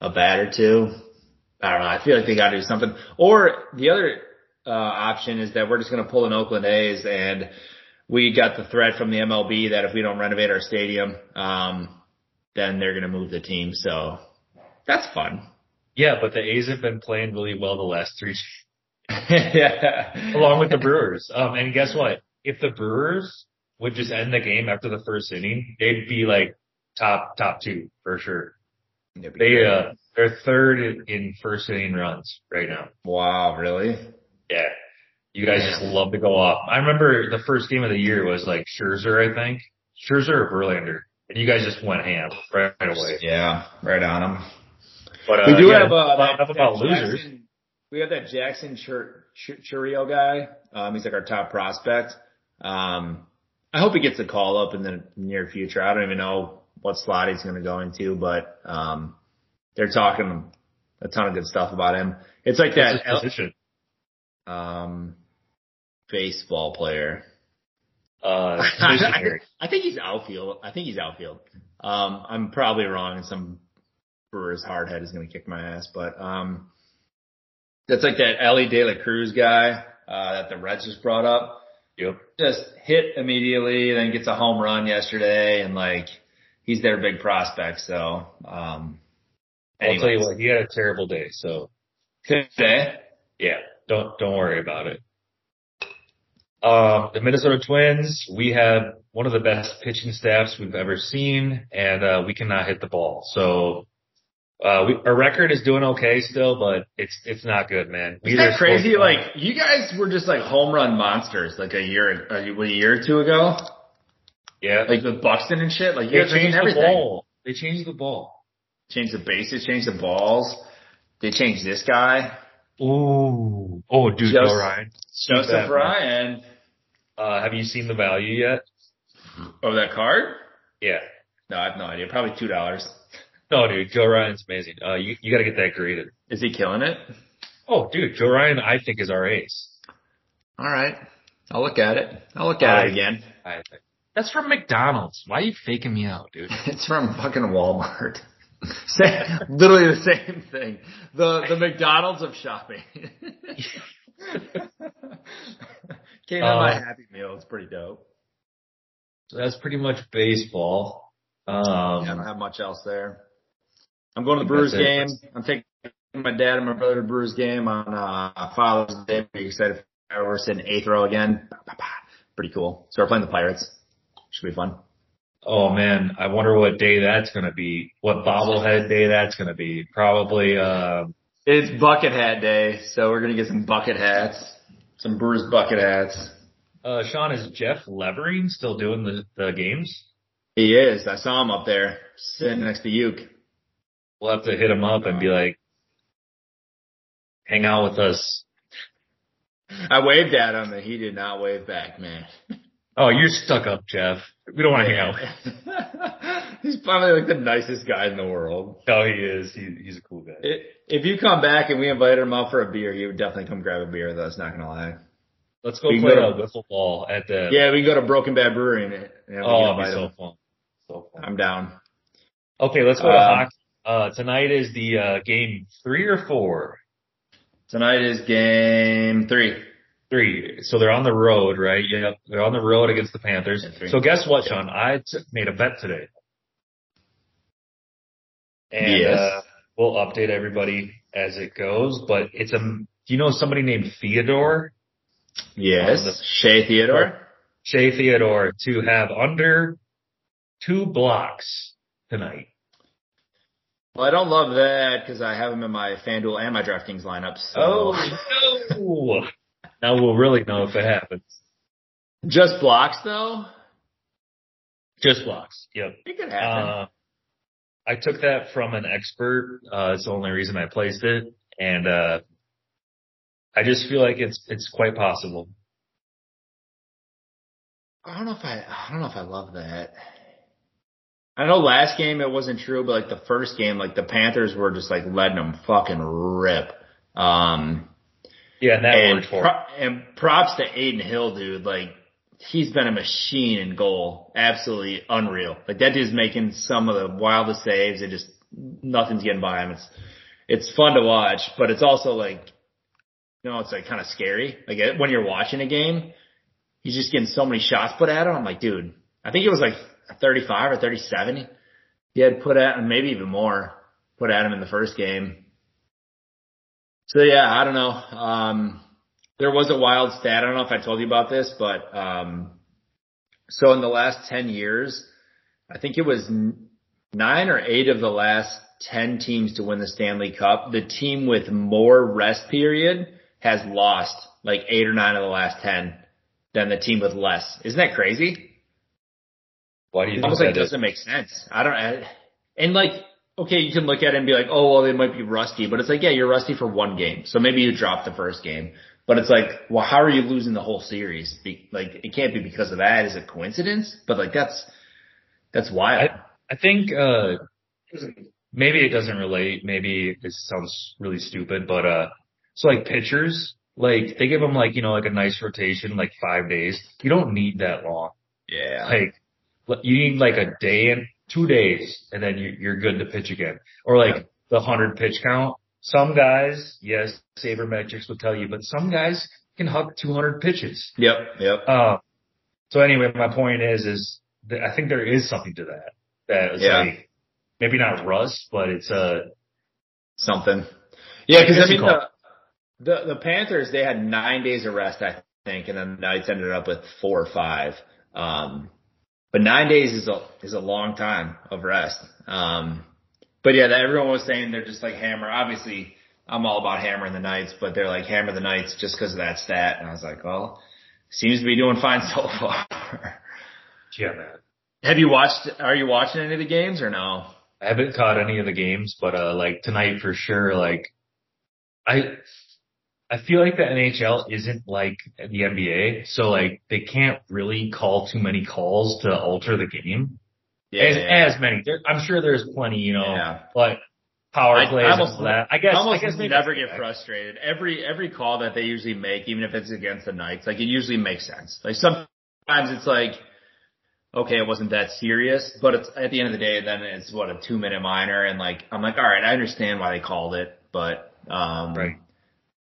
Speaker 2: A bat or two? I don't know. I feel like they gotta do something. Or the other, uh, option is that we're just gonna pull an Oakland A's and we got the threat from the MLB that if we don't renovate our stadium, um, then they're gonna move the team. So that's fun.
Speaker 3: Yeah, but the A's have been playing really well the last three,
Speaker 2: yeah.
Speaker 3: along with the Brewers. Um, and guess what? If the Brewers would just end the game after the first inning, they'd be like top top two for sure. They uh, they're third in, in first inning runs right now.
Speaker 2: wow, really?
Speaker 3: Yeah, you guys just love to go off. I remember the first game of the year was like Scherzer, I think Scherzer or Verlander, and you guys just went ham right, right away.
Speaker 2: Yeah, right on them.
Speaker 3: But uh,
Speaker 2: we do
Speaker 3: yeah,
Speaker 2: have uh,
Speaker 3: enough
Speaker 2: that,
Speaker 3: about
Speaker 2: that
Speaker 3: losers.
Speaker 2: We have that Jackson Chur- Chur- Chourio guy. Um, he's like our top prospect. Um, I hope he gets a call up in the near future. I don't even know what slot he's going to go into, but um, they're talking a ton of good stuff about him. It's like
Speaker 3: What's
Speaker 2: that
Speaker 3: his position?
Speaker 2: um, baseball player.
Speaker 3: Uh,
Speaker 2: I. I think he's outfield. I think he's outfield. Um, I'm probably wrong, and some Brewers hardhead is going to kick my ass. But um, that's like that Elly De La Cruz guy uh, that the Reds just brought up.
Speaker 3: Yep.
Speaker 2: Just hit immediately, then gets a home run yesterday, and like he's their big prospect. So, um,
Speaker 3: I'll tell you what, he had a terrible day. So
Speaker 2: today.
Speaker 3: yeah, don't don't worry about it. Um, the Minnesota Twins, we have one of the best pitching staffs we've ever seen, and uh, we cannot hit the ball. So uh, we, our record is doing okay still, but it's it's not good, man.
Speaker 2: Isn't that crazy? Like you guys were just like home run monsters like a year, a, a year or two ago,
Speaker 3: yeah,
Speaker 2: like with Buxton and shit. Like you
Speaker 3: they changed the ball. They changed the ball.
Speaker 2: Change the bases, change the balls. They changed this guy,
Speaker 3: Ooh, oh, dude, Joe Ryan.
Speaker 2: Joseph. Ryan.
Speaker 3: Uh, have you seen the value yet?
Speaker 2: Of that card?
Speaker 3: Yeah.
Speaker 2: No, I have no idea. Probably two dollars.
Speaker 3: No, dude, Joe Ryan's amazing. Uh, you you got to get that graded.
Speaker 2: Is he killing it?
Speaker 3: Oh, dude, Joe Ryan, I think is our ace.
Speaker 2: All right, I'll look at it. I'll look at
Speaker 3: I-
Speaker 2: it again.
Speaker 3: I. That's from McDonald's. Why are you faking me out, dude?
Speaker 2: It's from fucking Walmart. Same, literally the same thing. The the McDonald's of shopping. Came out my
Speaker 3: Uh,
Speaker 2: Happy Meal. It's pretty dope.
Speaker 3: So that's pretty much baseball. Um,
Speaker 2: Yeah, I don't have much else there. I'm going to the Brewers game. I'm taking my dad and my brother to the Brewers game on uh, Father's Day. Pretty excited. We're sitting eighth row again. Pretty cool. So we're playing the Pirates. Should be fun.
Speaker 3: oh man, I wonder what day that's gonna be. What bobblehead day that's gonna be? Probably. Um,
Speaker 2: It's bucket hat day, so we're gonna get some bucket hats, some Brewers bucket hats.
Speaker 3: uh, Sean, is Jeff Levering still doing the the games?
Speaker 2: He is. I saw him up there sitting next to Uke.
Speaker 3: We'll have to hit him up and be like, hang out with us.
Speaker 2: I waved at him and he did not wave back, man.
Speaker 3: Oh, you're stuck up, Jeff. We don't want to hang out.
Speaker 2: He's probably like the nicest guy in the world.
Speaker 3: Oh, he is. He, he's a cool guy.
Speaker 2: I- If you come back and we invited him out for a beer, he would definitely come grab a beer with us, not gonna lie.
Speaker 3: Let's go
Speaker 2: we
Speaker 3: play
Speaker 2: go
Speaker 3: a wiffle ball at the.
Speaker 2: Yeah, we can go to Broken Bat Brewery and, and
Speaker 3: Oh, it'd be so
Speaker 2: him.
Speaker 3: fun. So fun.
Speaker 2: I'm down.
Speaker 3: Okay, let's go to
Speaker 2: Um,
Speaker 3: hockey. Uh, tonight is the uh, game three or four.
Speaker 2: Tonight is game three.
Speaker 3: Three. So they're on the road, right? Yep. They're on the road against the Panthers. So guess what, Sean? I t- made a bet today. And,
Speaker 2: Yes.
Speaker 3: uh, we'll update everybody as it goes, but it's a, do you know somebody named Theodore?
Speaker 2: Yes.
Speaker 3: The-
Speaker 2: Shea Theodore.
Speaker 3: Shea Theodore to have under two blocks tonight.
Speaker 2: Well, I don't love that because I have him in my FanDuel and my DraftKings lineups. So.
Speaker 3: Oh, no. Now we'll really know if it happens.
Speaker 2: Just blocks though?
Speaker 3: Just blocks. Yep.
Speaker 2: It could happen.
Speaker 3: Uh, I took that from an expert. Uh, it's the only reason I placed it. And, uh, I just feel like it's, it's quite possible.
Speaker 2: I don't know if I, I don't know if I love that. I know last game it wasn't true, but like the first game, like the Panthers were just like letting them fucking rip. Um,
Speaker 3: Yeah, and that
Speaker 2: and,
Speaker 3: worked for
Speaker 2: pro- and props to Adin Hill, dude. Like he's been a machine in goal. Absolutely unreal. Like that dude's making some of the wildest saves and just nothing's getting by him. It's, it's fun to watch, but it's also like, you know, it's like kind of scary. Like when you're watching a game, he's just getting so many shots put at him. I'm like, dude, I think it was like 35 or 37 he had put at him, maybe even more put at him in the first game. So yeah, I don't know. Um, there was a wild stat. I don't know if I told you about this, but, um, so in the last 10 years, I think it was nine or eight of the last 10 teams to win the Stanley Cup. The team with more rest period has lost like eight or nine of the last 10 than the team with less. Isn't that crazy?
Speaker 3: Why do you
Speaker 2: It
Speaker 3: think
Speaker 2: almost like
Speaker 3: is?
Speaker 2: doesn't make sense. I don't, I, and like, okay, you can look at it and be like, oh, well, they might be rusty, but it's like, yeah, you're rusty for one game. So maybe you dropped the first game, but it's like, well, how are you losing the whole series? Be, like, it can't be because of that. Is it coincidence? But like, that's, that's wild.
Speaker 3: I think, uh, maybe it doesn't relate. Maybe it sounds really stupid, but, uh, so like pitchers, like they give them like, you know, like a nice rotation, like five days. You don't need that long.
Speaker 2: yeah.
Speaker 3: Like, you need like a day and two days and then you- you're good to pitch again. Or like
Speaker 2: Yeah.
Speaker 3: the hundred pitch count. Some guys, yes, sabermetrics will tell you, but some guys can hug 200 pitches.
Speaker 2: Yep. Yep.
Speaker 3: Uh, so anyway, my point is, is that I think there is something to that. That is
Speaker 2: Yeah.
Speaker 3: like, maybe not rust, but it's uh
Speaker 2: Something. Yeah, because
Speaker 3: I
Speaker 2: I
Speaker 3: guess you
Speaker 2: mean the, the the Panthers they had nine days of rest I think, and then the Knights ended up with four or five. Um, but nine days is a is a long time of rest. Um, but yeah, that everyone was saying they're just like hammer. Obviously, I'm all about hammering the nights, but they're like hammer the nights just because of that stat. And I was like, well, seems to be doing fine so far.
Speaker 3: yeah, man.
Speaker 2: Have you watched? Are you watching any of the games or no?
Speaker 3: I haven't caught any of the games, but uh like tonight for sure, like I I feel like the NHL isn't like the NBA, so like they can't really call too many calls to alter the game. as, as many. There, I'm sure there's plenty, you know,
Speaker 2: Yeah.
Speaker 3: but power plays
Speaker 2: I
Speaker 3: and
Speaker 2: almost-
Speaker 3: all that. I guess
Speaker 2: I almost
Speaker 3: I guess
Speaker 2: never get frustrated. Every every call that they usually make, even if it's against the Knights, like it usually makes sense. Like sometimes it's like, okay, it wasn't that serious, but it's at the end of the day, then it's what a two minute minor, and like I'm like, all right, I understand why they called it, but um,
Speaker 3: Right.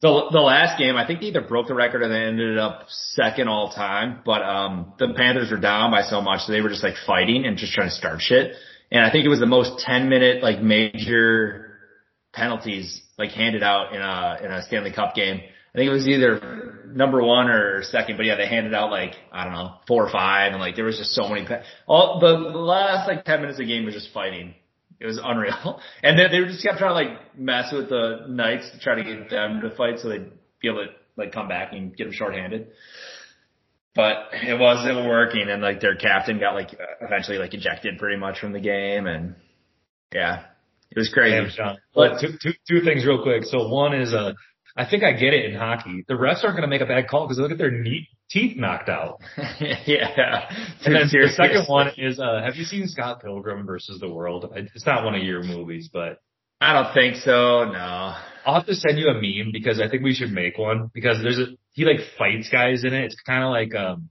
Speaker 2: The the last game, I think they either broke the record or they ended up second all time. But um, the Panthers were down by so much, so they were just like fighting and just trying to start shit. And I think it was the most ten minute like major penalties like handed out in a in a Stanley Cup game. I think it was either number one or second, but yeah, they handed out like I don't know four or five, and like there was just so many. pe- All the, last like ten minutes of the game was just fighting. It was unreal, and then they were just kept trying to like mess with the Knights to try to get them to fight, so they'd be able to like come back and get them shorthanded. But it wasn't working, and like their captain got like eventually like ejected pretty much from the game, and yeah, it was crazy.
Speaker 3: Damn, Sean. But two, two, two things real quick. So one is, uh, I think I get it in hockey. The refs aren't going to make a bad call because they look at their neat teeth knocked out.
Speaker 2: yeah.
Speaker 3: And then the second one is, uh, have you seen Scott Pilgrim versus the World? It's not one of your movies, but
Speaker 2: I don't think so. No.
Speaker 3: I'll have to send you a meme because I think we should make one because there's a, he like fights guys in it. It's kind of like, um,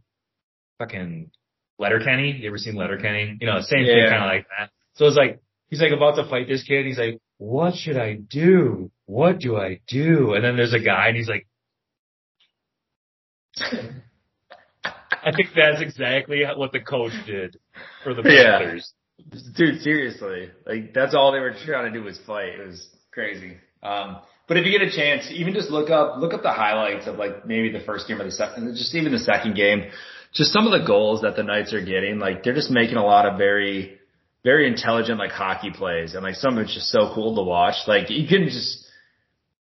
Speaker 3: fucking Letterkenny. You ever seen Letterkenny? You know, same thing kind of like that. So it's like, he's like about to fight this kid. He's like, what should I do? What do I do? And then there's a guy and he's like, I think that's exactly what the coach did for the
Speaker 2: Yeah.
Speaker 3: Panthers.
Speaker 2: Dude, seriously, like that's all they were trying to do was fight. It was crazy. Um, but if you get a chance, even just look up look up the highlights of like maybe the first game or the second, just even the second game. Just some of the goals that the Knights are getting, like they're just making a lot of very, very intelligent like hockey plays, and like some of it's just so cool to watch. Like you can just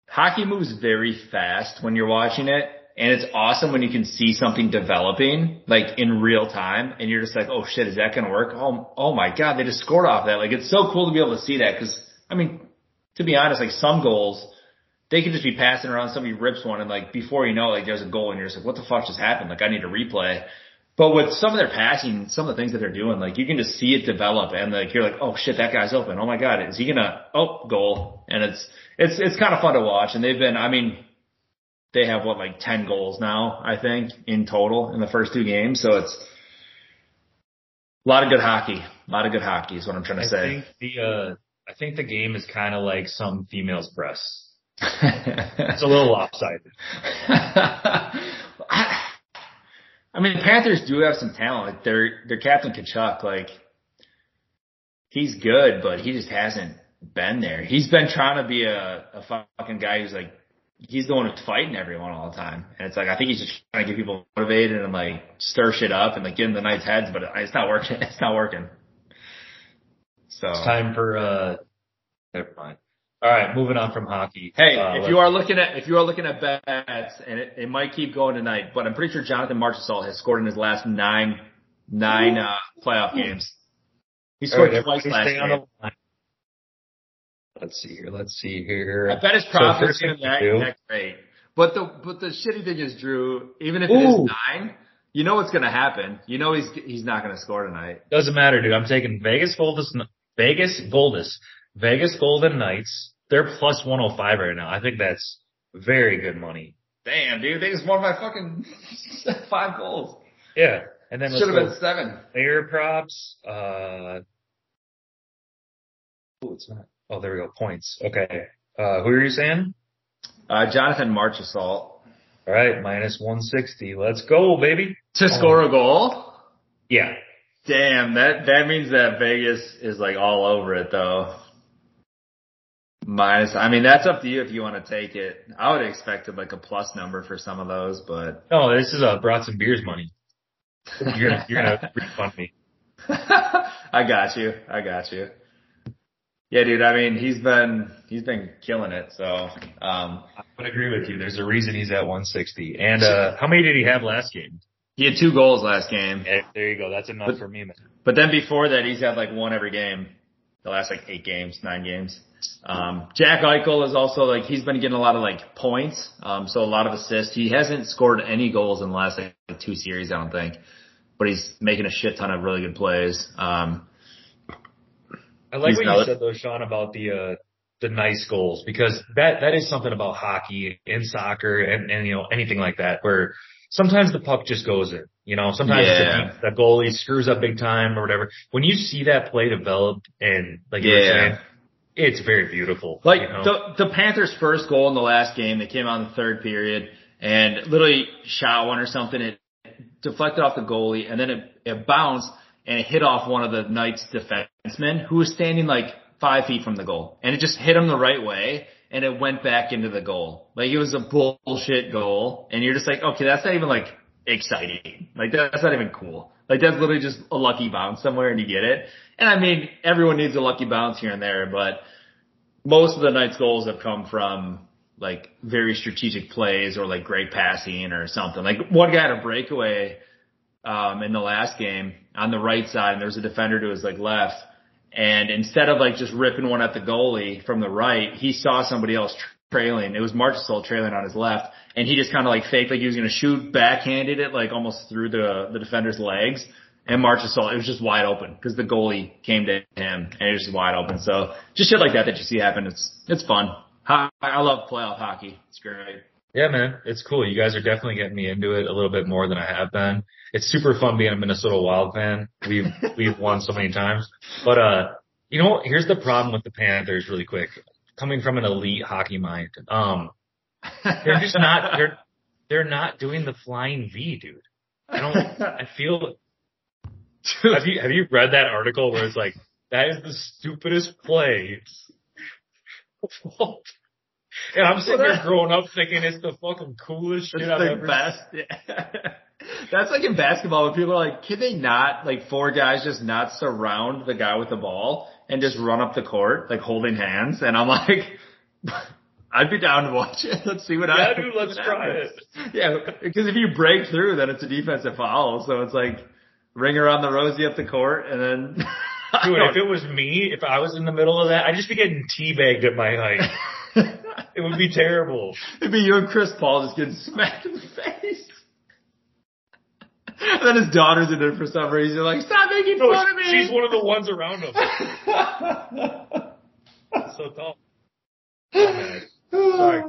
Speaker 2: hockey moves very fast when you're watching it. And it's awesome when you can see something developing, like in real time, and you're just like, oh shit, is that gonna work? Oh, oh my god, they just scored off that. Like it's so cool to be able to see that, cause, I mean, to be honest, like some goals, they could just be passing around, somebody rips one, and like before you know, like there's a goal, and you're just like, what the fuck just happened? Like I need a replay. But with some of their passing, some of the things that they're doing, like you can just see it develop, and like you're like, oh shit, that guy's open. Oh my god, is he gonna? Oh, goal! And it's it's it's kind of fun to watch, and they've been, I mean they have what like 10 goals now, I think, in total in the first two games. So it's a lot of good hockey. A lot of good hockey is what I'm trying to
Speaker 3: I
Speaker 2: say.
Speaker 3: think the uh I think the game is kind of like some females' breasts. It's a little lopsided.
Speaker 2: I, mean, the Panthers do have some talent. Like their their captain Tkachuk, like he's good, but he just hasn't been there. He's been trying to be a, a fucking guy who's like he's the one who's fighting everyone all the time. And it's like, I think he's just trying to get people motivated and like stir shit up and like get in the Knights' heads, but it's not working. It's not working. So.
Speaker 3: It's time for, uh, never mind. All right, moving on from hockey.
Speaker 2: Hey,
Speaker 3: Uh,
Speaker 2: if you are looking at, if you are looking at bets and it, it might keep going tonight, but I'm pretty sure Jonathan Marchessault has scored in his last nine, nine, uh, playoff games. He scored
Speaker 3: right,
Speaker 2: twice last
Speaker 3: stay on the line. Let's see here. Let's see here.
Speaker 2: I bet his
Speaker 3: So thing
Speaker 2: isn't
Speaker 3: to
Speaker 2: that, that great. But the but the shitty thing is, Drew, even if it is nine, you know what's gonna happen. You know he's he's not gonna score tonight.
Speaker 3: Doesn't matter, dude. I'm taking Vegas Goldust, Vegas Goldust, Vegas Golden Knights. They're plus 105 right now. I think that's very good money.
Speaker 2: Damn, dude, they just won by fucking five goals.
Speaker 3: Yeah. And then
Speaker 2: Should have been seven.
Speaker 3: player props. Uh, oh, it's not. Oh, there we go. Points. Okay. Uh, who are you saying?
Speaker 2: Uh, Jonathan Marchessault
Speaker 3: All right. Minus 160. Let's go, baby.
Speaker 2: to score a goal.
Speaker 3: Yeah.
Speaker 2: Damn, that that means that Vegas is like all over it though. Minus, I mean, that's up to you if you want to take it. I would have expected like a plus number for some of those, but
Speaker 3: No, this is uh, brought some beers money. You're gonna, you're gonna refund me.
Speaker 2: I got you. I got you. Yeah, dude. I mean, he's been he's been killing it. So, um,
Speaker 3: I would agree with you. There's a reason he's at 160. And, uh, how many did he have last game?
Speaker 2: he had two goals last game,
Speaker 3: Eh, There you go. That's enough
Speaker 2: But-
Speaker 3: for me, man.
Speaker 2: but then before that, he's had like one every game. The last like eight games, nine games. Um, Jack Eichel is also like he's been getting a lot of like points, um, so a lot of assists. He hasn't scored any goals in the last like two series, I don't think, but he's making a shit ton of really good plays. Um,
Speaker 3: I like what you said though, Sean, about the uh the nice goals because that that is something about hockey and soccer and and you know anything like that where sometimes the puck just goes in. You know, sometimes
Speaker 2: Yeah.
Speaker 3: the, the goalie screws up big time or whatever. When you see that play developed and like you were
Speaker 2: Yeah.
Speaker 3: saying, it's very beautiful.
Speaker 2: Like
Speaker 3: you know?
Speaker 2: the the Panthers' first goal in the last game, they came out in the third period and literally shot one or something. It deflected off the goalie and then it, it bounced and it hit off one of the Knights defensemen who was standing like five feet from the goal and it just hit him the right way and it went back into the goal. Like it was a bullshit goal and you're just like, okay, that's not even like exciting. Like that's not even cool. Like that's literally just a lucky bounce somewhere and you get it. And I mean, everyone needs a lucky bounce here and there, but most of the night's goals have come from like very strategic plays or like great passing or something. Like one guy had a breakaway um in the last game on the right side and there was a defender to his like left and instead of like just ripping one at the goalie from the right, he saw somebody else trailing. It was Marchessault trailing on his left and he just kind of like faked like he was going to shoot, backhanded it like almost through the the defender's legs. And Marchessault, it was just wide open because the goalie came to him and it was just wide open. So just shit like that that you see happen. It's it's fun. Ho- I love playoff hockey. It's great.
Speaker 3: Yeah, man, it's cool. You guys are definitely getting me into it a little bit more than I have been. It's super fun being a Minnesota Wild fan. We've we've won so many times, but uh, You know, here's the problem with the Panthers really quick. Coming from an elite hockey mind, um, they're just not, they're, they're not doing the flying V, dude. I don't, I feel, have you, have you read that article where it's like, that is the stupidest play? and I'm sitting here growing up thinking it's the fucking coolest shit
Speaker 2: It's
Speaker 3: I've
Speaker 2: the
Speaker 3: ever
Speaker 2: best. Yeah. That's like in basketball when people are like, can they not, like four guys just not surround the guy with the ball and just run up the court, like holding hands? And I'm like, I'd be down to watch it. Let's see what
Speaker 3: Yeah,
Speaker 2: happens.
Speaker 3: dude, let's try
Speaker 2: happens. Yeah, because if you break through, then it's a defensive foul. So it's like ring around the rosy up the court and then.
Speaker 3: Dude, if it was me, if I was in the middle of that, I'd just be getting teabagged at my height. It would be terrible.
Speaker 2: It'd be you and Chris Paul just getting smacked in the face. And then his daughter's in it for some reason. Like, stop making
Speaker 3: No,
Speaker 2: fun of me.
Speaker 3: she's one of the ones around him. so dumb. Sorry,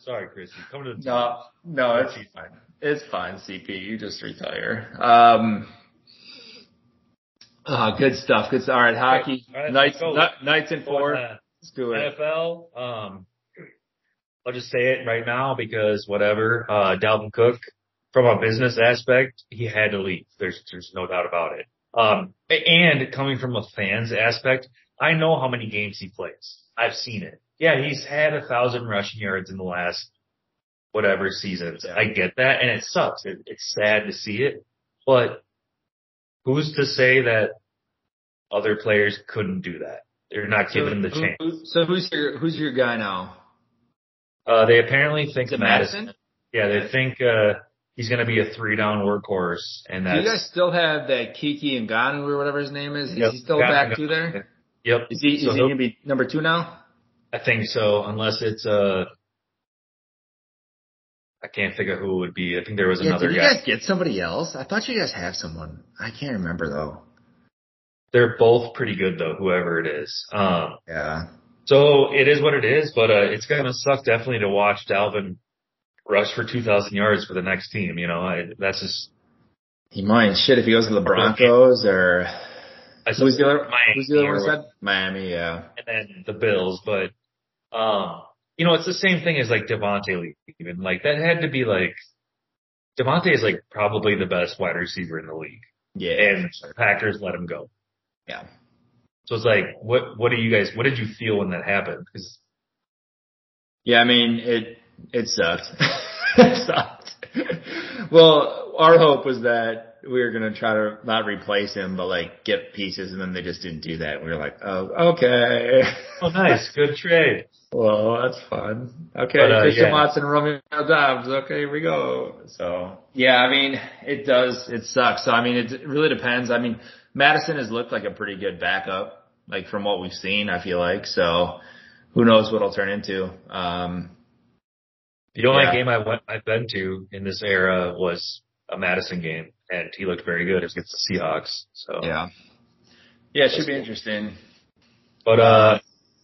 Speaker 3: sorry, Chris. You come to the
Speaker 2: No, no, it's
Speaker 3: fine.
Speaker 2: it's fine, CP. You just retire. Um, oh, good stuff. Good. All right, hockey.
Speaker 3: All right,
Speaker 2: Knights,
Speaker 3: let's go.
Speaker 2: In four.
Speaker 3: Uh,
Speaker 2: Let's do it.
Speaker 3: NFL. Um, I'll just say it right now because whatever. Uh, Dalvin Cook, from a business aspect, he had to leave. There's there's no doubt about it. Um, and coming from a fans aspect, I know how many games he plays. I've seen it. Yeah, he's had a thousand rushing yards in the last whatever seasons. I get that, and it sucks. It, it's sad to see it, but who's to say that other players couldn't do that? They're not given him the chance.
Speaker 2: who- so who's your who's your guy now?
Speaker 3: Uh, they apparently think
Speaker 2: Is
Speaker 3: Mattison.
Speaker 2: Mattison?
Speaker 3: Yeah, they think uh he's going to be a three down workhorse, and
Speaker 2: Do you guys still have that Kene Nwangwu or whatever his name is? Is
Speaker 3: Yep.
Speaker 2: he still back too there?
Speaker 3: Yep.
Speaker 2: Is he is
Speaker 3: So
Speaker 2: he gonna be number two now?
Speaker 3: I think so, unless it's uh I can't figure who it would be. I think there was
Speaker 2: Yeah,
Speaker 3: another
Speaker 2: did you
Speaker 3: guy.
Speaker 2: guys get somebody else? I thought you guys have someone. I can't remember though.
Speaker 3: They're both pretty good though, whoever it is. Um,
Speaker 2: Yeah.
Speaker 3: so it is what it is, but uh, it's gonna suck definitely to watch Dalvin rush for 2,000 yards for the next team. You know, I, that's just
Speaker 2: He might. Shit, if he goes to the Broncos or
Speaker 3: I
Speaker 2: who's the other,
Speaker 3: Miami
Speaker 2: who's the other one said? Miami, yeah.
Speaker 3: and then the Bills, but um, you know, it's the same thing as like Davante Lee. Even like that had to be like Davante is like probably the best wide receiver in the league,
Speaker 2: Yeah.
Speaker 3: and Packers let him go.
Speaker 2: Yeah.
Speaker 3: So it's like, what what do you guys? What did you feel when that happened? Because
Speaker 2: Yeah, I mean, it, it sucked. it sucked. well, our hope was that we were going to try to not replace him, but like get pieces and then they just didn't do that. We were like, oh, okay.
Speaker 3: oh, nice, good trade.
Speaker 2: well, that's fun. Okay.
Speaker 3: But, uh,
Speaker 2: Christian
Speaker 3: yeah.
Speaker 2: Watson, Romeo Doubs. Okay, here we go. So yeah, I mean, it does, it sucks. So I mean, it really depends. I mean, Mattison has looked like a pretty good backup, like from what we've seen, I feel like. So who knows what it'll turn into. Um,
Speaker 3: The only
Speaker 2: Yeah.
Speaker 3: game I went I've been to in this era was a Mattison game, and he looked very good against the Seahawks. So
Speaker 2: Yeah. Yeah, it should be interesting.
Speaker 3: But uh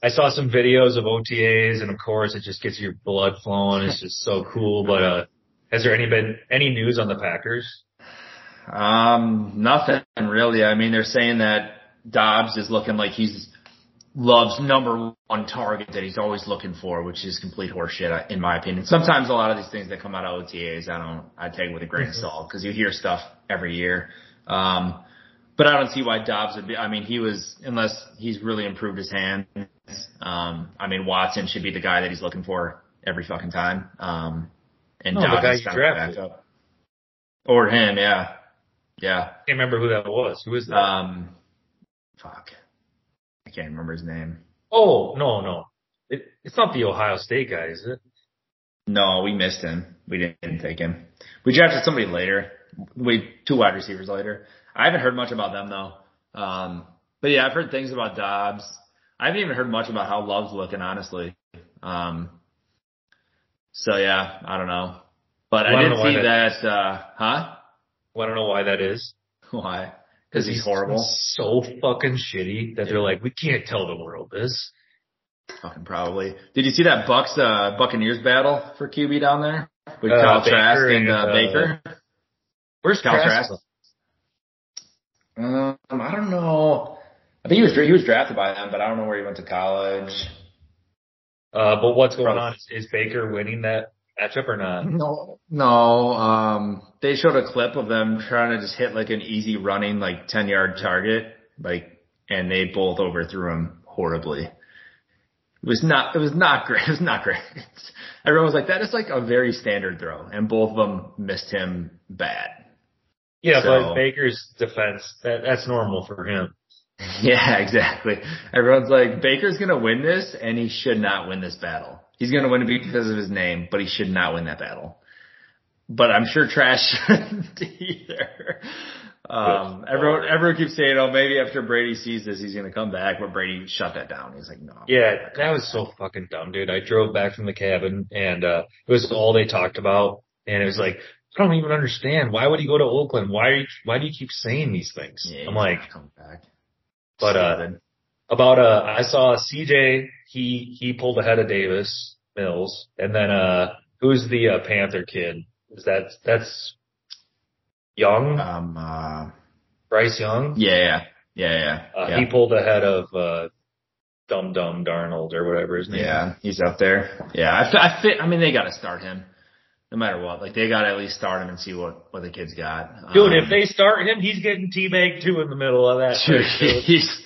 Speaker 3: I saw some videos of OTAs and of course it just gets your blood flowing. It's just so cool. But uh has there any been any news on the Packers?
Speaker 2: Um, nothing really. I mean, they're saying that Doubs is looking like he's loves number one target that he's always looking for, which is complete horseshit in my opinion. Sometimes a lot of these things that come out of OTAs, I don't, I take with a grain of salt because you hear stuff every year. Um, but I don't see why Doubs would be. I mean, he was unless he's really improved his hands. Um, I mean, Watson should be the guy that he's looking for every fucking time. Um, and
Speaker 3: No, the
Speaker 2: Doubs
Speaker 3: guy
Speaker 2: is
Speaker 3: you
Speaker 2: kind of
Speaker 3: drafted.
Speaker 2: Or him, yeah, yeah.
Speaker 3: I can't remember who that was. Who is that?
Speaker 2: Um, fuck, can't remember his name.
Speaker 3: oh no no, it, it's not the Ohio State guy, is it?
Speaker 2: No, we missed him. We didn't take him. We drafted somebody later. We two wide receivers later. I haven't heard much about them though. Um, but yeah, I've heard things about Doubs. I haven't even heard much about how Love's looking, honestly. Um, so yeah, I don't know. But I
Speaker 3: Wanna
Speaker 2: did see
Speaker 3: that
Speaker 2: that, uh, huh?
Speaker 3: Want to know why that is?
Speaker 2: Why? Cause he's horrible.
Speaker 3: so fucking shitty that they're like, we can't tell the world this.
Speaker 2: Fucking probably. Did you see that Bucks, uh, Buccaneers battle for QB down there? With
Speaker 3: Uh,
Speaker 2: Kyle
Speaker 3: Baker
Speaker 2: Trask and,
Speaker 3: and,
Speaker 2: uh,
Speaker 3: uh,
Speaker 2: Baker?
Speaker 3: Where's
Speaker 2: Kyle
Speaker 3: Trask?
Speaker 2: Trask? Um, I don't know. I think he was he was drafted by them, but I don't know where he went to college.
Speaker 3: Uh, but what's going
Speaker 2: Probably.
Speaker 3: on? Is, is Baker winning that matchup or not?
Speaker 2: No, no. Um, they showed a clip of them trying to just hit like an easy running, like ten yard target, like, and they both overthrew him horribly. It was not. It was not great. It was not great. Everyone was like, "That is like a very standard throw," and both of them missed him bad.
Speaker 3: Yeah,
Speaker 2: So-
Speaker 3: but Baker's defense, that, that's normal for him.
Speaker 2: Yeah, exactly. Everyone's like, Baker's gonna win this, and he should not win this battle. He's gonna win it because of his name, but he should not win that battle. But I'm sure Trash shouldn't either. Um, everyone, everyone keeps saying, oh, maybe after Brady sees this, he's gonna come back, but Brady shut that down. He's like, no.
Speaker 3: Yeah, that was so fucking dumb, dude. I drove back from the cabin and, uh, it was all they talked about. And it was like, I don't even understand. Why would he go to Oakland? Why why do you keep saying these things?
Speaker 2: Yeah,
Speaker 3: I'm like,
Speaker 2: come back.
Speaker 3: But, uh. About, uh, I saw CJ, he, he pulled ahead of Davis Mills. And then, uh, who's the, uh, Panther kid? Is that, that's Young?
Speaker 2: um, uh,
Speaker 3: Bryce Young?
Speaker 2: yeah, yeah, yeah, yeah,
Speaker 3: Uh,
Speaker 2: yeah.
Speaker 3: he pulled ahead of, uh, Dum Dum Darnold or whatever his name is.
Speaker 2: Yeah, he's up there. Yeah, I, I fit. I mean, they got to start him, no matter what. Like they got to at least start him and see what what the kid's got.
Speaker 3: Dude,
Speaker 2: Um,
Speaker 3: if they start him, he's getting teabagged too in the middle of that.
Speaker 2: dude. he's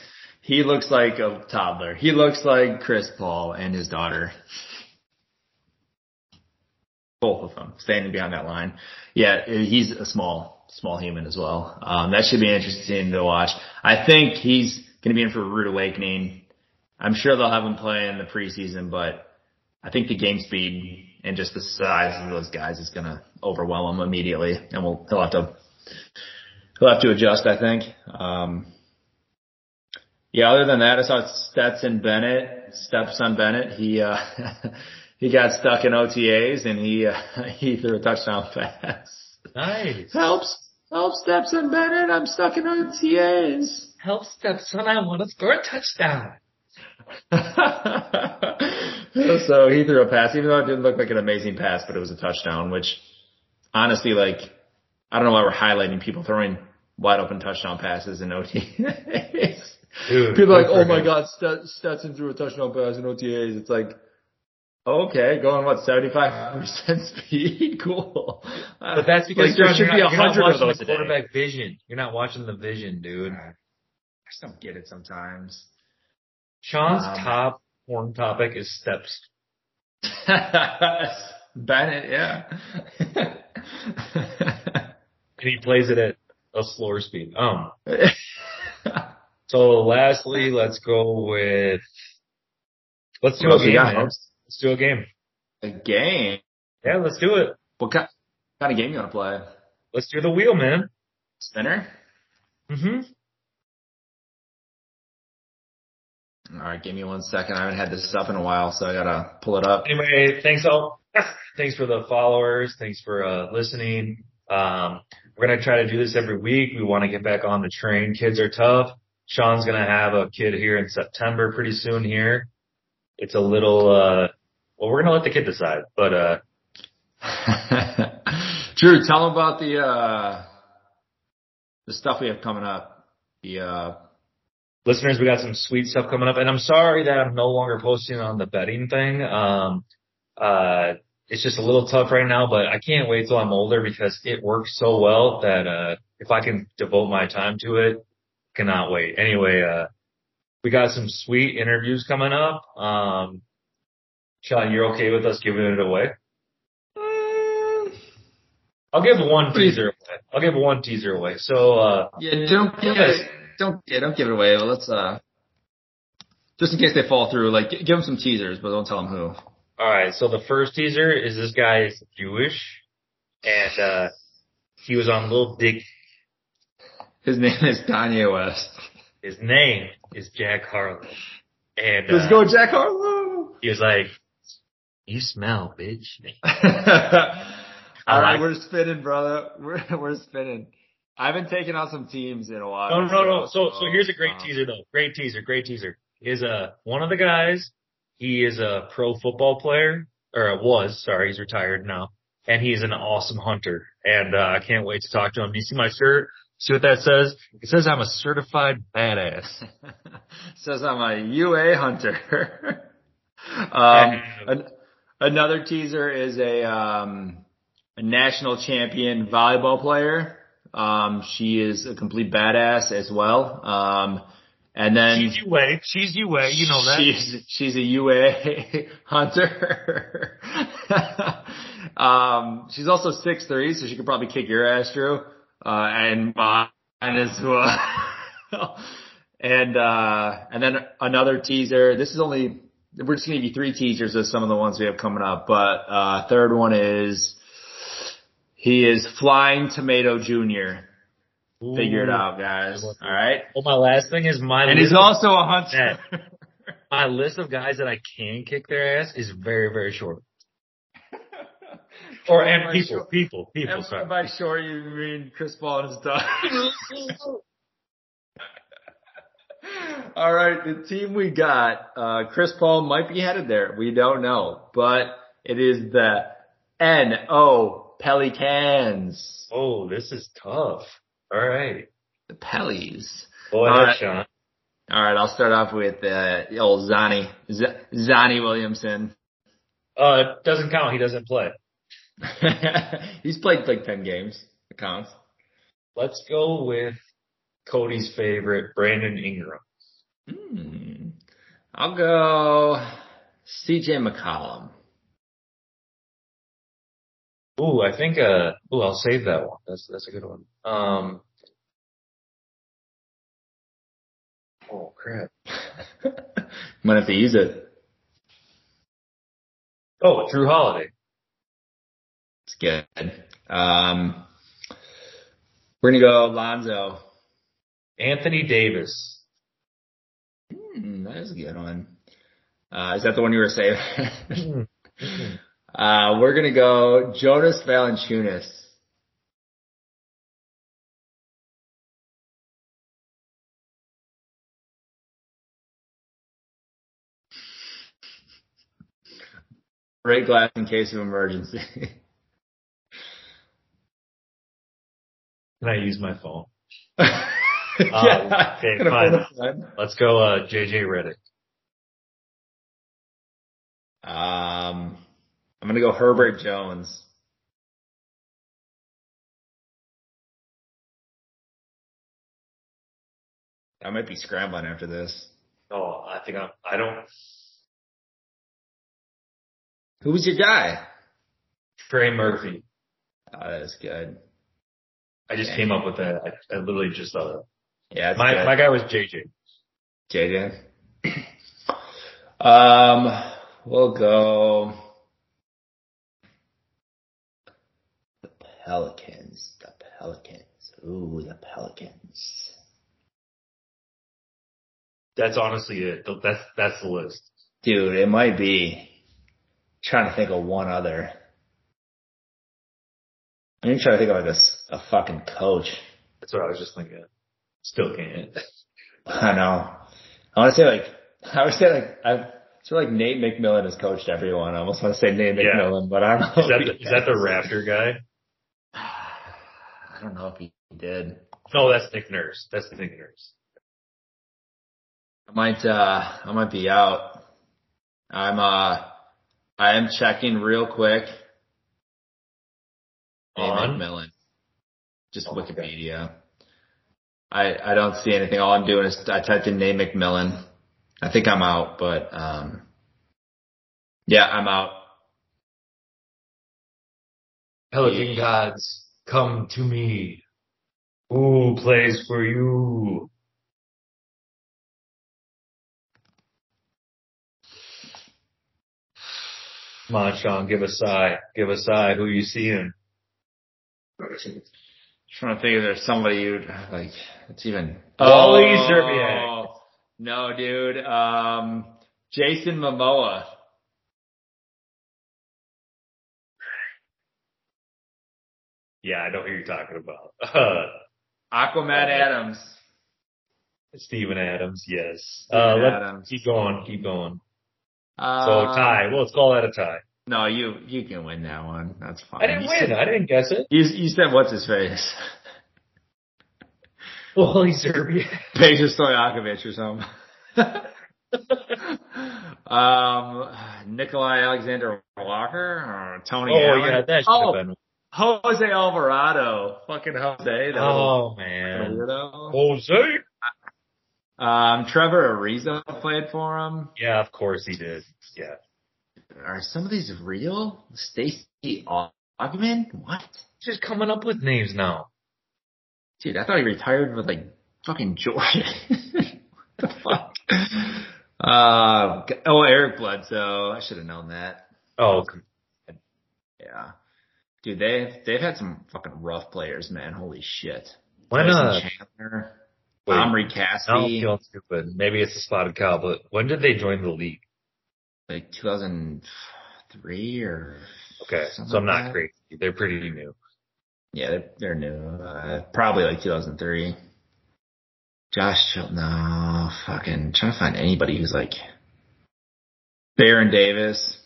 Speaker 2: he looks like a toddler. He looks like Chris Paul and his daughter. Both of them standing behind that line. Yeah, he's a small, small human as well. Um, that should be interesting to watch. I think he's going to be in for a rude awakening. I'm sure they'll have him play in the preseason, but I think the game speed and just the size of those guys is going to overwhelm him immediately, and we'll he'll have to he'll have to adjust. I think. Um, yeah. Other than that, I saw Stetson Bennett, stepson Bennett. He uh, he got stuck in OTAs and he uh, he threw a touchdown pass.
Speaker 3: Nice.
Speaker 2: Helps. Help Stepson Bennett. I'm stuck in OTAs.
Speaker 3: Help stepson, I want to score a touchdown.
Speaker 2: so he threw a pass, even though it didn't look like an amazing pass, but it was a touchdown, which honestly, like, I don't know why we're highlighting people throwing wide open touchdown passes in OTAs.
Speaker 3: Dude,
Speaker 2: People are like,
Speaker 3: good for
Speaker 2: oh my god, Stet- Stetson threw a touchdown pass in OTAs. It's like, okay, going what, 75% speed? Cool.
Speaker 3: But that's because
Speaker 2: like, there should
Speaker 3: you're
Speaker 2: be a hundred of
Speaker 3: watching
Speaker 2: those
Speaker 3: the
Speaker 2: a day.
Speaker 3: quarterback vision. You're not watching the vision, dude.
Speaker 2: I just don't get it sometimes.
Speaker 3: Sean's
Speaker 2: Um,
Speaker 3: top porn topic is steps.
Speaker 2: Bennett, yeah.
Speaker 3: And he plays it at a slower speed. Um, so lastly, let's go with, let's do
Speaker 2: What
Speaker 3: a game,
Speaker 2: got,
Speaker 3: Let's do a game.
Speaker 2: A game.
Speaker 3: Yeah, let's do it.
Speaker 2: What kind, kind of game you want to play?
Speaker 3: Let's do the wheel, man.
Speaker 2: Spinner?
Speaker 3: hmm
Speaker 2: All right, give me one second. I haven't had this up in a while, so I gotta pull it up.
Speaker 3: Anyway, thanks all. Thanks for the followers. Thanks for uh, listening. Um, we're gonna try to do this every week. We want to get back on the train. Kids are tough. Sean's gonna have a kid here in September pretty soon here. It's a little, uh, well, we're gonna let the kid decide, but, uh,
Speaker 2: Drew, tell them about the uh the stuff we have coming up. The uh
Speaker 3: listeners, we got some sweet stuff coming up and I'm sorry that I'm no longer posting on the betting thing. Um, uh, it's just a little tough right now, but I can't wait till I'm older because it works so well that, uh, if I can devote my time to it, cannot wait. Anyway, uh, we got some sweet interviews coming up. Um, Sean, you're okay with us giving it away? I'll give one teaser away. I'll give one teaser away. So, uh,
Speaker 2: yeah, don't give
Speaker 3: Yes.
Speaker 2: it don't yeah, don't give it away. But let's uh just in case they fall through, like give them some teasers, but don't tell them who.
Speaker 3: All right, so the first teaser is this guy is Jewish, and uh he was on Little Dick.
Speaker 2: His name is Kanye West.
Speaker 3: His name is Jack Harlow, and
Speaker 2: Let's
Speaker 3: uh,
Speaker 2: go, Jack Harlow.
Speaker 3: he was like, "You smell, bitch."
Speaker 2: All right, we're spinning, brother. We're we're spinning. I've been taking out some teams in a while.
Speaker 3: No, no, no. So, so here's a great
Speaker 2: um,
Speaker 3: teaser though. Great teaser. Great teaser. Is uh one of the guys. He is a pro football player, or was. Sorry, he's retired now, and he's an awesome hunter. And uh, I can't wait to talk to him. Do you see my shirt? See what that says? It says I'm a certified badass.
Speaker 2: Says I'm a UA hunter. um, an, another teaser is a um, a national champion volleyball player. Um, she is a complete badass as well. Um, and then
Speaker 3: She's UA. She's UA. You know that.
Speaker 2: She's she's a UA hunter. um, she's also six three, so she could probably kick your ass, Drew, uh, and mine as well. and uh, and then another teaser. This is only we're just gonna give you three teasers of some of the ones we have coming up, but uh, third one is he is Flying Tomato Jr. Figure it out, guys. All right.
Speaker 3: Well, my last thing is my
Speaker 2: And he's also a hunter.
Speaker 3: my list of guys that I can kick their ass is very, very short. Or and people,
Speaker 2: short-
Speaker 3: people, people.
Speaker 2: And
Speaker 3: Sorry.
Speaker 2: by short, you mean Chris Paul and his dog. All right, the team we got, uh, Chris Paul might be headed there. We don't know, but it is the N.O. Pelicans.
Speaker 3: Oh, this is tough. All right.
Speaker 2: The Pellies.
Speaker 3: Go
Speaker 2: All
Speaker 3: ahead. Sean.
Speaker 2: All right, I'll start off with, uh, old Zani, Z- Zani Williamson.
Speaker 3: Uh, it doesn't count. He doesn't play.
Speaker 2: He's played like 10 games. It counts.
Speaker 3: Let's go with Cody's favorite, Brandon Ingram.
Speaker 2: Hmm. I'll go CJ McCollum.
Speaker 3: Ooh, I think, uh, ooh, I'll save that one. That's, that's a good one. Um, oh crap.
Speaker 2: Might have to use it.
Speaker 3: Oh, Jrue Holiday.
Speaker 2: Good. Um, we're gonna go Lonzo.
Speaker 3: Anthony Davis.
Speaker 2: Hmm, that is a good one. Uh, is that the one you were saving? uh, we're gonna go Jonas Valanciunas. Break glass in case of emergency.
Speaker 3: Can I use my phone?
Speaker 2: yeah,
Speaker 3: okay, fine.
Speaker 2: pull this one.
Speaker 3: Let's go, uh, JJ Redick.
Speaker 2: Um, I'm gonna go Herbert Jones. I might be scrambling after this.
Speaker 3: Oh, I think I'm, I don't,
Speaker 2: Who's your guy?
Speaker 3: Trey Murphy.
Speaker 2: Oh, that's good.
Speaker 3: I just came up with that. I, I literally just thought of
Speaker 2: Yeah,
Speaker 3: My,
Speaker 2: good.
Speaker 3: my guy was JJ.
Speaker 2: JJ. Um, we'll go the Pelicans. The Pelicans. Ooh, the Pelicans.
Speaker 3: That's honestly it. That's, that's the list.
Speaker 2: Dude, it might be. trying to think of one other. I'm even trying to think of like a, a fucking coach.
Speaker 3: That's what I was just thinking. Still can't.
Speaker 2: I know. I want to say like, I would say like, I sort of like Nate McMillan has coached everyone. I almost want to say Nate
Speaker 3: Yeah.
Speaker 2: McMillan, but I don't know.
Speaker 3: Is that, the, is that the. Raptor guy?
Speaker 2: I don't know if he did.
Speaker 3: No, that's Nick Nurse. That's Nick Nurse.
Speaker 2: I might, uh, I might be out. I'm, uh, I am checking real quick. Nate
Speaker 3: On?
Speaker 2: McMillan. Just
Speaker 3: Oh, okay.
Speaker 2: Wikipedia. I, I don't see anything. All I'm doing is I typed in Nate McMillan. I think I'm out, but, um, yeah, I'm out.
Speaker 3: Pelican gods, come to me. Who plays for you? Come on, Sean, give a sigh. Give a sigh. Who you seeing?
Speaker 2: Trying to think if there's somebody you'd like it's even
Speaker 3: Wally
Speaker 2: Oh,
Speaker 3: Szczerbiak.
Speaker 2: No, dude. Um, Jason Momoa.
Speaker 3: Yeah, I know who you're talking about. Uh,
Speaker 2: Aquaman Adams.
Speaker 3: Steven Adams, yes.
Speaker 2: Steven
Speaker 3: Uh,
Speaker 2: Adams.
Speaker 3: keep going, keep going.
Speaker 2: Uh,
Speaker 3: So tie. Well, let's call that a tie.
Speaker 2: No, you you can win that one. That's fine.
Speaker 3: I didn't
Speaker 2: You
Speaker 3: win.
Speaker 2: said-
Speaker 3: I didn't guess it.
Speaker 2: You you said what's his face?
Speaker 3: Holy Serbia.
Speaker 2: Peja Stojakovic or something. um, Nickeil Alexander Walker or Tony
Speaker 3: Oh
Speaker 2: Allen.
Speaker 3: yeah, that should
Speaker 2: oh,
Speaker 3: have been.
Speaker 2: Jose Alvarado. Fucking Jose.
Speaker 3: Oh man.
Speaker 2: weirdo.
Speaker 3: Jose.
Speaker 2: Um, Trevor Ariza played for him.
Speaker 3: Yeah, of course he did. Yeah.
Speaker 2: Are some of these real? Stacey Augmon? What?
Speaker 3: Just coming up with names now.
Speaker 2: Dude, I thought he retired with like fucking Georgia. what the fuck? Uh, oh, Eric Bledsoe. I should have known that.
Speaker 3: Oh,
Speaker 2: Yeah. Dude, they've, they've had some fucking rough players, man. Holy shit.
Speaker 3: when uh,
Speaker 2: Chandler,
Speaker 3: wait,
Speaker 2: Omri
Speaker 3: now I'm
Speaker 2: Cassidy,
Speaker 3: feeling stupid. Maybe it's a spotted cow, but when did they join the league?
Speaker 2: Like 2003 or
Speaker 3: Okay, so I'm
Speaker 2: like
Speaker 3: not
Speaker 2: that.
Speaker 3: crazy. They're pretty new.
Speaker 2: Yeah, they're, they're new. Uh, probably like 2003. Josh, Chil- no, fucking trying to find anybody who's like Baron Davis.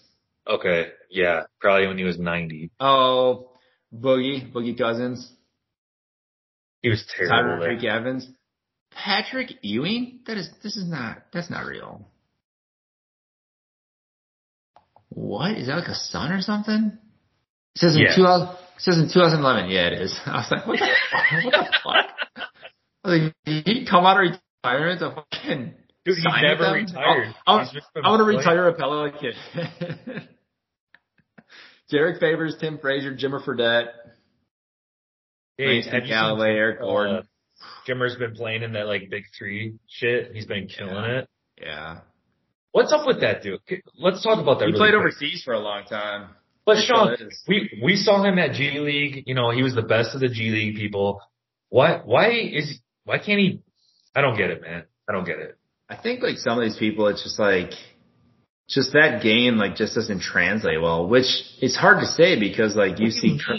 Speaker 3: Okay, yeah, probably when he was 90.
Speaker 2: Oh, Boogie, Boogie Cousins,
Speaker 3: He was terrible. Tyreke.
Speaker 2: Evans, Patrick Ewing. That is, this is not, that's not real. What is that like a son or something? It says in
Speaker 3: Yeah.
Speaker 2: 2000, it says in 2011. Yeah, it is. I was like, what the, fuck? what the fuck? I was like, did he come out of retirement to fucking
Speaker 3: Dude, he never retired.
Speaker 2: I,
Speaker 3: He's
Speaker 2: I want to retire a Pelican. Derrick Favors, Tim Frazier, Jimmer Fredette,
Speaker 3: Hey,
Speaker 2: Langston
Speaker 3: have you seen,
Speaker 2: Galloway, Eric
Speaker 3: uh,
Speaker 2: Gordon.
Speaker 3: Jimmer's been playing in that like big three shit. He's been killing
Speaker 2: Yeah.
Speaker 3: it.
Speaker 2: Yeah.
Speaker 3: What's up with that dude? Let's talk about that.
Speaker 2: He
Speaker 3: really
Speaker 2: played
Speaker 3: quick.
Speaker 2: overseas for a long time.
Speaker 3: But
Speaker 2: He
Speaker 3: Sean, we we saw him at G League. You know, he was the best of the G League people. Why why is why can't he? I don't get it, man. I don't get it.
Speaker 2: I think like some of these people, it's just like, just that game like just doesn't translate well, which it's hard to say because like you
Speaker 3: What
Speaker 2: see,
Speaker 3: you
Speaker 2: Cur-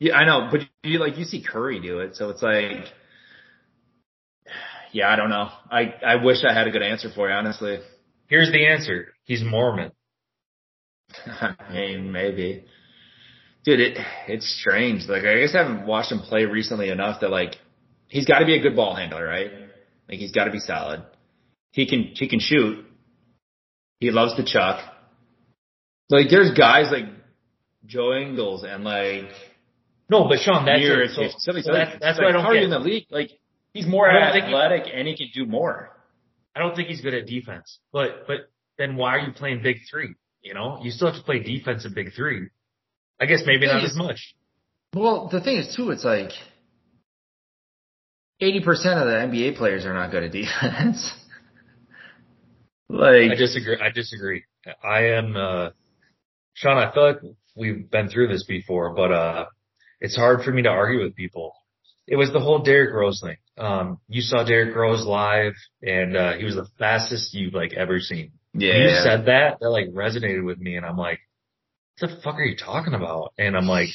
Speaker 2: yeah, I know, but you like you see Curry do it, so it's like, yeah, I don't know. I I wish I had a good answer for you, honestly.
Speaker 3: Here's the answer. He's Mormon.
Speaker 2: I mean, maybe. Dude, it it's strange. Like I guess I haven't watched him play recently enough that like he's got to be a good ball handler, right? Like he's got to be solid. He can he can shoot. He loves to chuck. Like there's guys like Joe Ingles and like
Speaker 3: No, but Sean, that's it. So, so that's, that's
Speaker 2: like,
Speaker 3: what I don't
Speaker 2: how are you
Speaker 3: get.
Speaker 2: in the league. Like he's more
Speaker 3: think he-
Speaker 2: athletic and he can do more.
Speaker 3: I don't think he's good at defense. But but then why are you playing big three? You know, you still have to play defense in big three. I guess maybe not as much.
Speaker 2: Well, the thing is too, it's like eighty percent of the NBA players are not good at defense. like
Speaker 3: I disagree. I disagree. I am, uh, Sean, I feel like we've been through this before, but, uh, it's hard for me to argue with people. It was the whole Derrick Rose thing. Um, you saw Derrick Rose live and, uh, he was the fastest you've like ever seen. When you said that, that like resonated with me and I'm like, what the fuck are you talking about? And I'm like,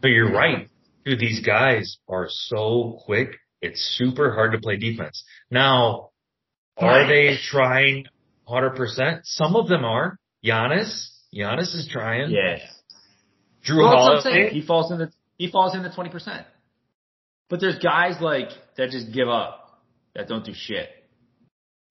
Speaker 3: but you're right. Dude, these guys are so quick. It's super hard to play defense. Now, are they trying 100%? Some of them are. Giannis, Giannis is trying.
Speaker 2: yeah.
Speaker 3: Drew
Speaker 2: Well, that's what I'm saying.
Speaker 3: Holiday.
Speaker 2: He falls in the he falls in the twenty percent. But there's guys like that just give up, that don't do shit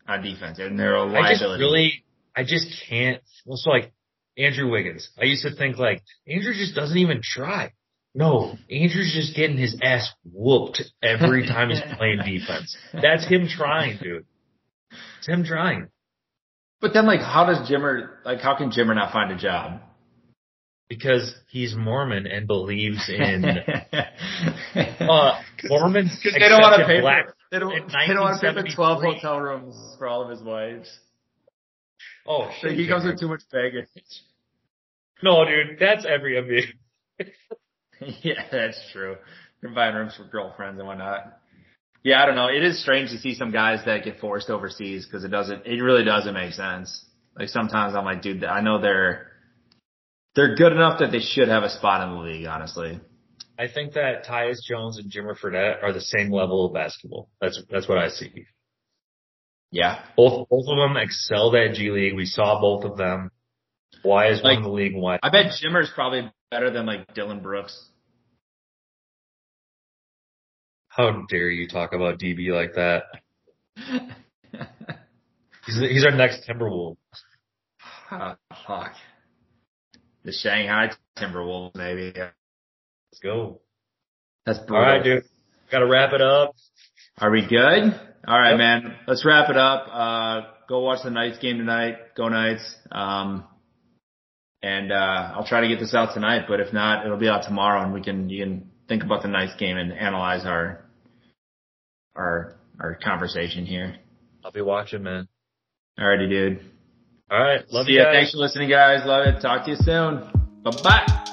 Speaker 2: on defense, and they're a
Speaker 3: I just really, I just can't. Well, so like Andrew Wiggins, I used to think like Andrew just doesn't even try. No, Andrew's just getting his ass whooped every time he's playing defense. That's him trying, dude. It's him trying.
Speaker 2: But then, like, how does Jimmer like? How can Jimmer not find a job?
Speaker 3: Because he's Mormon and believes in uh Mormons.
Speaker 2: Because they don't want to pay
Speaker 3: black.
Speaker 2: for they don't, they don't want to pay for twelve hotel rooms for all of his wives.
Speaker 3: Oh,
Speaker 2: So
Speaker 3: shit,
Speaker 2: he comes with too much baggage.
Speaker 3: No, dude, that's every NBA.
Speaker 2: yeah, that's true. They're buying rooms for girlfriends and whatnot. Yeah, I don't know. It is strange to see some guys that get forced overseas because it doesn't. It really doesn't make sense. Like sometimes I'm like, dude, I know they're they're good enough that they should have a spot in the league. Honestly,
Speaker 3: I think that Tyus Jones and Jimmer Fredette are the same level of basketball. That's that's what I see.
Speaker 2: yeah.
Speaker 3: Both both of them excelled at G League. We saw both of them. Why is
Speaker 2: Like-
Speaker 3: one in the league and why?
Speaker 2: I bet Jimmer's probably better than like Dillon Brooks.
Speaker 3: How dare you talk about DB like that? He's he's our next Timberwolves.
Speaker 5: Ah, fuck. The Shanghai Timberwolves, maybe.
Speaker 3: Let's go.
Speaker 5: That's
Speaker 3: All
Speaker 5: brutal.
Speaker 3: right, dude. Got to wrap it up.
Speaker 5: Are we good? All right,
Speaker 3: Yep.
Speaker 5: man. Let's wrap it up. Uh, go watch the Knights game tonight. Go Knights. Um, and uh, I'll try to get this out tonight, but if not, it'll be out tomorrow, and we can you can think about the Knights game and analyze our our our conversation here.
Speaker 3: I'll be watching, man.
Speaker 5: Alrighty, dude.
Speaker 3: All right. Love
Speaker 5: See
Speaker 3: you
Speaker 5: ya.
Speaker 3: guys.
Speaker 5: Thanks for listening, guys. Love it. Talk to you soon. Bye bye.